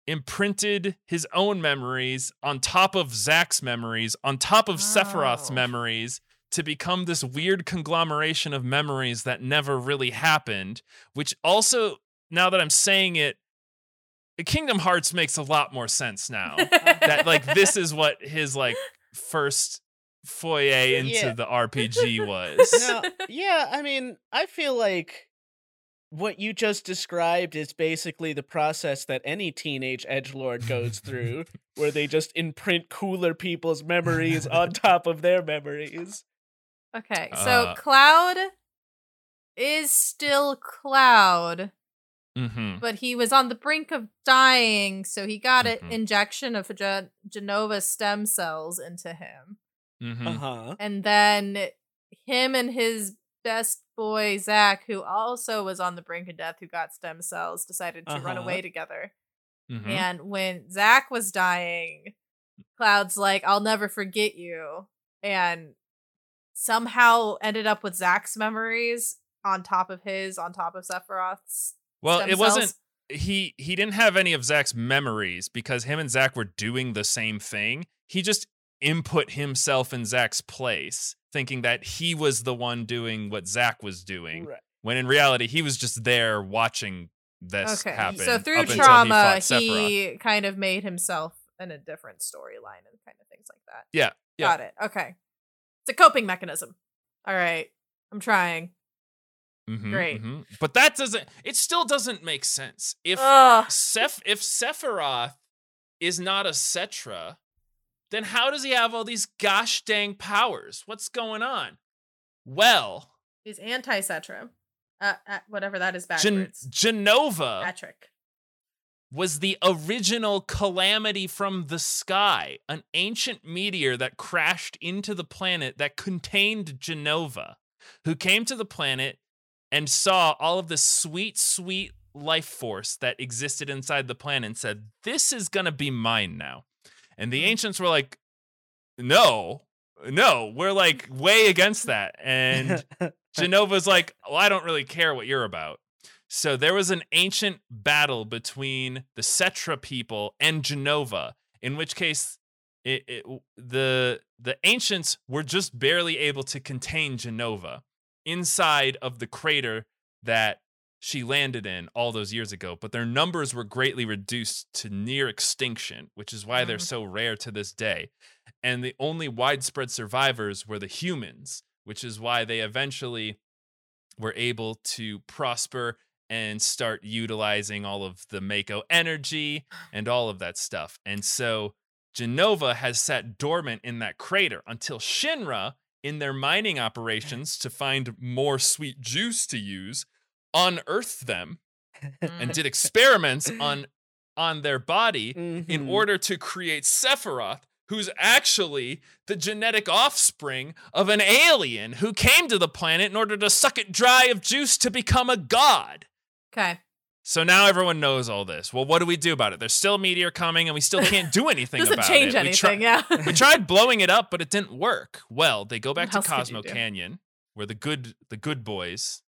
imprinted his own memories on top of Zack's memories, on top of Sephiroth's Oh. memories, to become this weird conglomeration of memories that never really happened, which also, now that I'm saying it, Kingdom Hearts makes a lot more sense now. (laughs) that like this is what his like first foyer (laughs) into Yeah. the RPG (laughs) was. No, yeah, I mean, I feel like what you just described is basically the process that any teenage edge lord goes through, where they just imprint cooler people's memories on top of their memories. Okay, so Uh, Cloud is still Cloud, hmm but he was on the brink of dying, so he got Mhm. an injection of Gen- Jenova stem cells into him. hmm Uh huh. And then him and his best boy, Zack, who also was on the brink of death, who got stem cells, decided to run Uh-huh. away together. hmm And when Zack was dying, Cloud's like, I'll never forget you. And somehow ended up with Zack's memories on top of his, on top of Sephiroth's. Well, it wasn't. He he didn't have any of Zack's memories because him and Zack were doing the same thing. He just input himself in Zack's place, thinking that he was the one doing what Zack was doing, Right. when in reality he was just there watching this Okay. happen. So through until he trauma, he, kind of made himself in a different storyline and kind of things like that. Yeah, yeah. Got it. Okay. It's a coping mechanism. All right. I'm trying. Mhm, Great. mhm. But that doesn't. It still doesn't make sense. If Seph, if Sephiroth is not a Cetra, then how does he have all these gosh dang powers? What's going on? Well, He's anti Cetra. Uh, uh, whatever that is Gen- backwards. Jenova Patrick. was the original calamity from the sky, an ancient meteor that crashed into the planet that contained Jenova, who came to the planet and saw all of the sweet, sweet life force that existed inside the planet and said, This is going to be mine now. And the mm-hmm. ancients were like, No, no, we're like way against that. And (laughs) Jenova's like, well, I don't really care what you're about. So there was an ancient battle between the Cetra people and Jenova, in which case it, it, the the ancients were just barely able to contain Jenova inside of the crater that she landed in all those years ago, but their numbers were greatly reduced to near extinction, which is why they're Mhm. so rare to this day. And the only widespread survivors were the humans, which is why they eventually were able to prosper and start utilizing all of the Mako energy and all of that stuff. And so Jenova has sat dormant in that crater until Shinra, in their mining operations to find more sweet juice to use, unearthed them and did (laughs) experiments on on their body in Mhm. order to create Sephiroth, who's actually the genetic offspring of an alien who came to the planet in order to suck it dry of juice to become a god. Okay. So now everyone knows all this. Well, what do we do about it? There's still a meteor coming, and we still can't do (laughs) anything Doesn't about change it. We try- anything. yeah. we tried blowing it up, but it didn't work. Well, they go back to else Cosmo? Canyon, where the good the good boys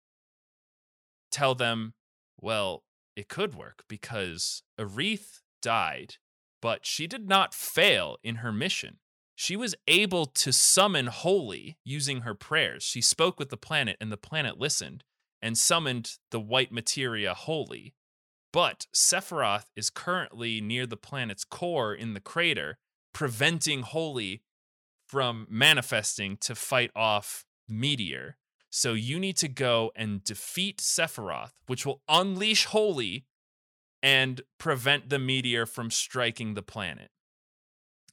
tell them, well, it could work because Aerith died, but she did not fail in her mission. She was able to summon Holy using her prayers. She spoke with the planet, and the planet listened and summoned the white materia Holy. But Sephiroth is currently near the planet's core in the crater, preventing Holy from manifesting to fight off Meteor. So you need to go and defeat Sephiroth, which will unleash Holy and prevent the meteor from striking the planet.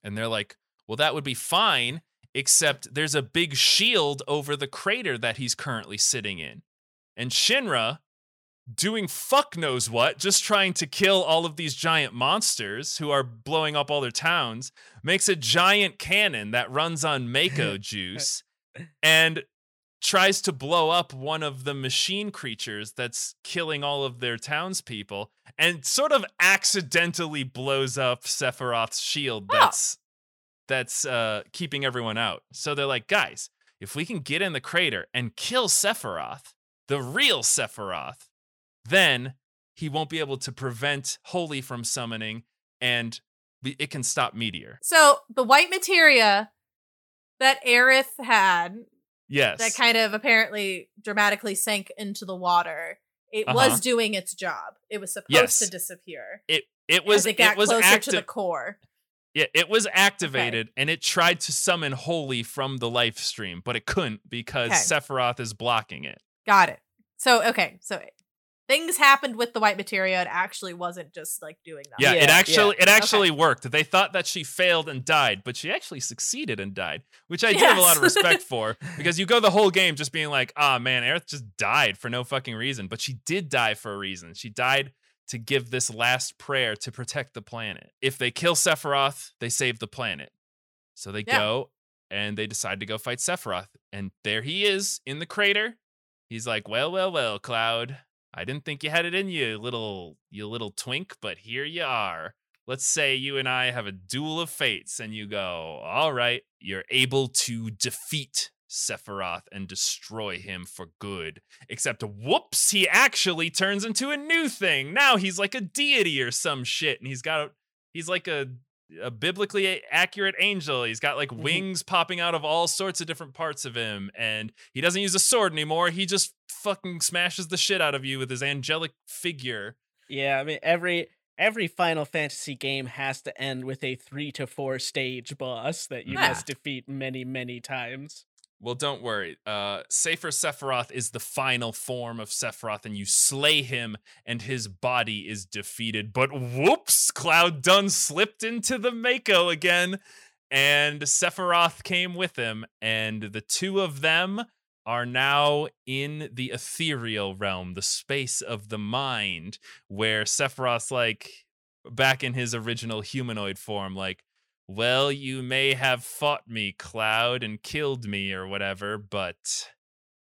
And they're like, well, that would be fine, except there's a big shield over the crater that he's currently sitting in. And Shinra, doing fuck knows what, just trying to kill all of these giant monsters who are blowing up all their towns, makes a giant cannon that runs on Mako (laughs) juice and tries to blow up one of the machine creatures that's killing all of their townspeople and sort of accidentally blows up Sephiroth's shield Oh. that's that's uh keeping everyone out. So they're like, guys, if we can get in the crater and kill Sephiroth, the real Sephiroth, then he won't be able to prevent Holy from summoning and it can stop Meteor. So the white materia that Aerith had Yes. that kind of apparently dramatically sank into the water. It Uh-huh. was doing its job. It was supposed Yes. to disappear. it it was it got it was closer active to the core. Yeah, it was activated and it tried to summon Holy from the life stream, but it couldn't because Okay. Sephiroth is blocking it. Got it. So okay, so things happened with the white materia. It actually wasn't just like doing that. Yeah, Yeah, it yeah. actually it Okay. actually worked. They thought that she failed and died, but she actually succeeded and died, which I do have a lot of respect (laughs) for because you go the whole game just being like, "Ah, man, Aerith just died for no fucking reason," but she did die for a reason. She died to give this last prayer to protect the planet. If they kill Sephiroth, they save the planet. So they Yeah. go and they decide to go fight Sephiroth, and there he is in the crater. He's like, "Well, well, well, Cloud. I didn't think you had it in you, little you little twink, but here you are. Let's say you and I have a duel of fates, and you go, all right, you're able to defeat Sephiroth and destroy him for good. Except, whoops, he actually turns into a new thing. Now he's like a deity or some shit, and he's got he's like a a biblically accurate angel. He's got like Mhm. wings popping out of all sorts of different parts of him, and he doesn't use a sword anymore. He just fucking smashes the shit out of you with his angelic figure. Yeah, I mean every every Final Fantasy game has to end with a three to four stage boss that you Yeah. must defeat many, many times. Well, don't worry. Uh, Safer Sephiroth is the final form of Sephiroth, and you slay him, and his body is defeated. But whoops, Cloud Dun slipped into the Mako again, and Sephiroth came with him, and the two of them are now in the ethereal realm, the space of the mind, where Sephiroth's like back in his original humanoid form, like, well, you may have fought me, Cloud, and killed me or whatever, but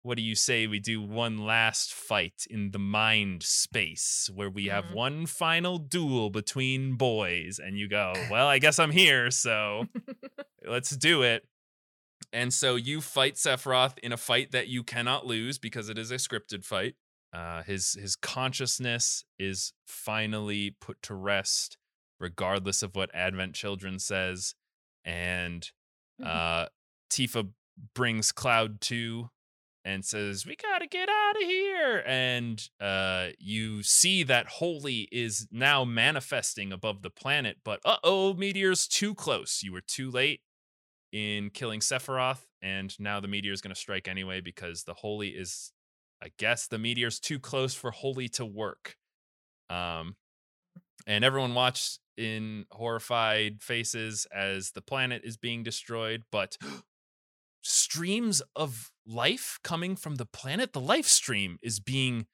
what do you say we do one last fight in the mind space where we have Mhm. one final duel between boys? And you go, well, I guess (laughs) I'm here, so let's do it. And so you fight Sephiroth in a fight that you cannot lose because it is a scripted fight. Uh, his his consciousness is finally put to rest, regardless of what Advent Children says. And uh, Tifa brings Cloud to and says, "We gotta get out of here." And uh, you see that Holy is now manifesting above the planet, but uh oh, meteor's too close. You were too late in killing Sephiroth, and now the meteor is gonna strike anyway because the Holy is, I guess, the meteor's too close for Holy to work. Um, and everyone watched in horrified faces as the planet is being destroyed, but (gasps) streams of life coming from the planet. The life stream is being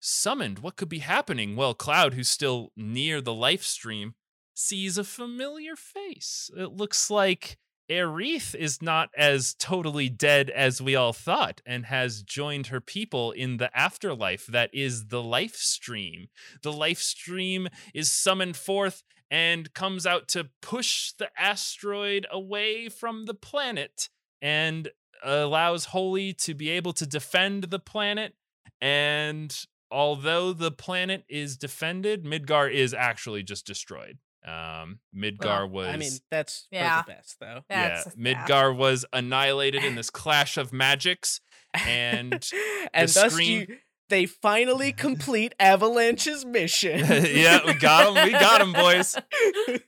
summoned. What could be happening? Well, Cloud, who's still near the life stream, sees a familiar face. It looks like Aerith is not as totally dead as we all thought and has joined her people in the afterlife that is the life stream. The life stream is summoned forth and comes out to push the asteroid away from the planet and allows Holy to be able to defend the planet. And although the planet is defended, Midgar is actually just destroyed. Um, Midgar was. I mean, that's Yeah. the best, though. yeah, That's- yeah. Midgar was annihilated in (laughs) this clash of magics. And (laughs) and the thus screen- you, they finally (laughs) complete Avalanche's mission. yeah, we got him. We got him, boys.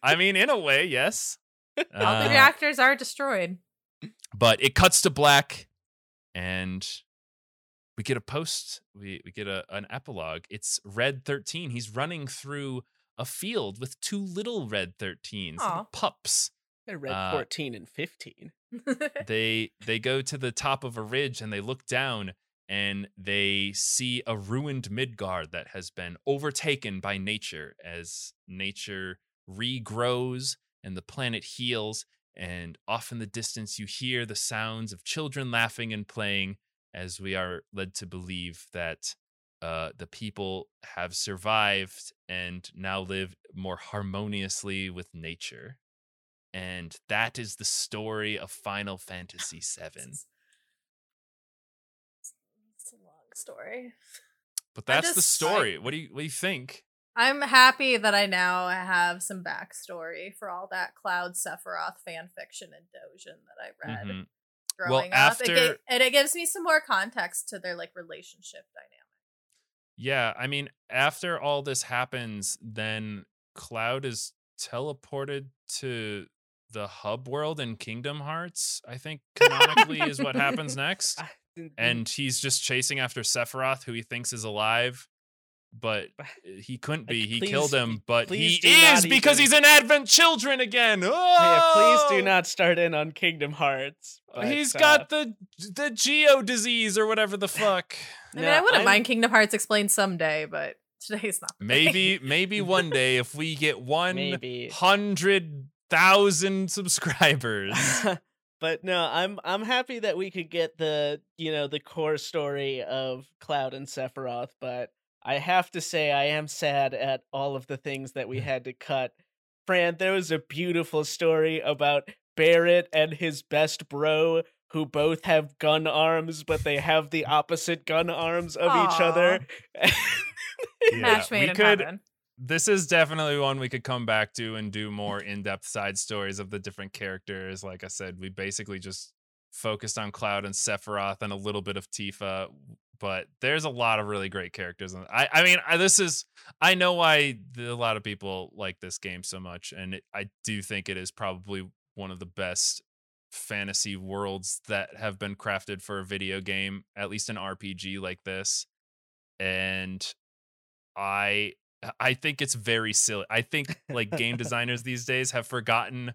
I mean, in a way, yes. All the Uh, reactors are destroyed. but it cuts to black and we get a post we, we get a, an epilogue it's red 13 he's running through a field with two little red 13s little pups I read Uh, 14 and 15. (laughs) they they go to the top of a ridge and they look down and they see a ruined Midgar that has been overtaken by nature as nature regrows and the planet heals and off in the distance you hear the sounds of children laughing and playing as we are led to believe that uh, the people have survived and now live more harmoniously with nature and that is the story of Final Fantasy (laughs) VII. It's a long story. But I that's the just- story. What do you what do you think? I'm happy that I now have some backstory for all that Cloud Sephiroth fan fiction and Dojin that I read Mhm. growing up. It and it gives me some more context to their like relationship dynamic. Yeah, I mean, after all this happens, then Cloud is teleported to the hub world in Kingdom Hearts. I think canonically is what happens (laughs) next. And he's just chasing after Sephiroth, who he thinks is alive. But But- (laughs) he couldn't be. Like, He please- killed him, but he is because even- he's in Advent Children again. yeah, please do Oh! not start in on Kingdom Hearts. but, He's uh, got the the geo disease or whatever the fuck. (sighs) I mean, no, I wouldn't I'm- mind Kingdom Hearts explained someday, but today's not. the day. (laughs) Maybe maybe (laughs) one day if we get one Maybe. hundred thousand subscribers. but no, I'm I'm happy that we could get the you know the core story of Cloud and Sephiroth, but I have to say I am sad at all of the things that we had to cut. Fran, there was a beautiful story about Barret and his best bro who both have gun arms, but they have the (laughs) opposite gun arms of each other. (laughs) Match made we in could. heaven. This is definitely one we could come back to and do more (laughs) in-depth side stories of the different characters. Like I said, we basically just focused on Cloud and Sephiroth and a little bit of Tifa, but there's a lot of really great characters. And I, I mean, I, this is I know why the, a lot of people like this game so much, and it, I do think it is probably one of the best fantasy worlds that have been crafted for a video game, at least an RPG like this. And I I think it's very silly. I think like game (laughs) designers these days have forgotten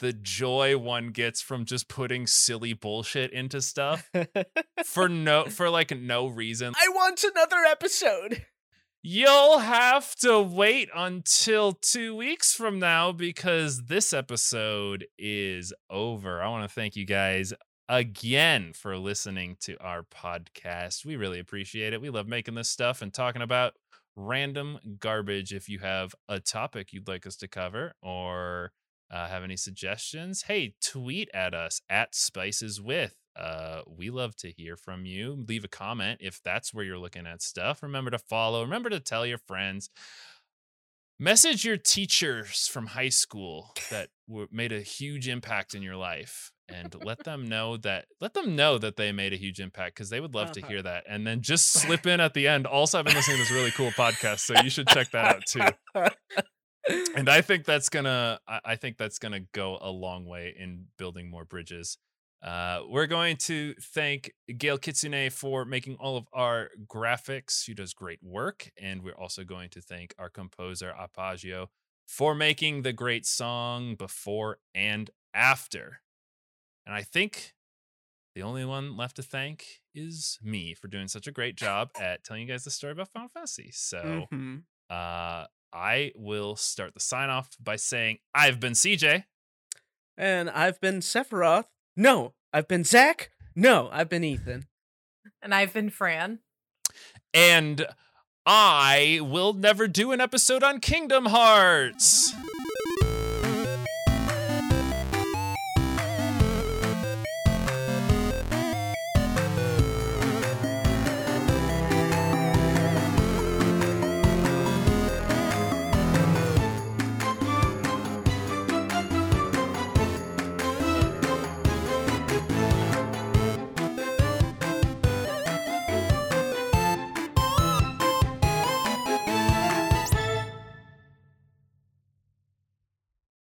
the joy one gets from just putting silly bullshit into stuff (laughs) for no for like no reason. I want another episode. You'll have to wait until two weeks from now because this episode is over. I want to thank you guys again for listening to our podcast. We really appreciate it. We love making this stuff and talking about random garbage. If you have a topic you'd like us to cover or uh, have any suggestions, hey, tweet at us at Spices With. Uh, we love to hear from you. Leave a comment if that's where you're looking at stuff. Remember to follow. Remember to tell your friends. Message your teachers from high school that were, made a huge impact in your life, and let (laughs) them know that let them know that they made a huge impact because they would love to Uh-huh. hear that. And then just (laughs) slip in at the end. Also, I've been listening to this really cool podcast, so you should check that out too (laughs) and I think that's gonna I think that's gonna go a long way in building more bridges. Uh, we're going to thank Gail Kitsune for making all of our graphics. She does great work, and we're also going to thank our composer Apagio for making the great song before and after. And I think the only one left to thank is me for doing such a great job at telling you guys the story about Final Fantasy. So Mhm. uh, I will start the sign off by saying I've been CJ. And I've been Sephiroth. No, I've been Zach. No, I've been Ethan. And I've been Fran. And I will never do an episode on Kingdom Hearts.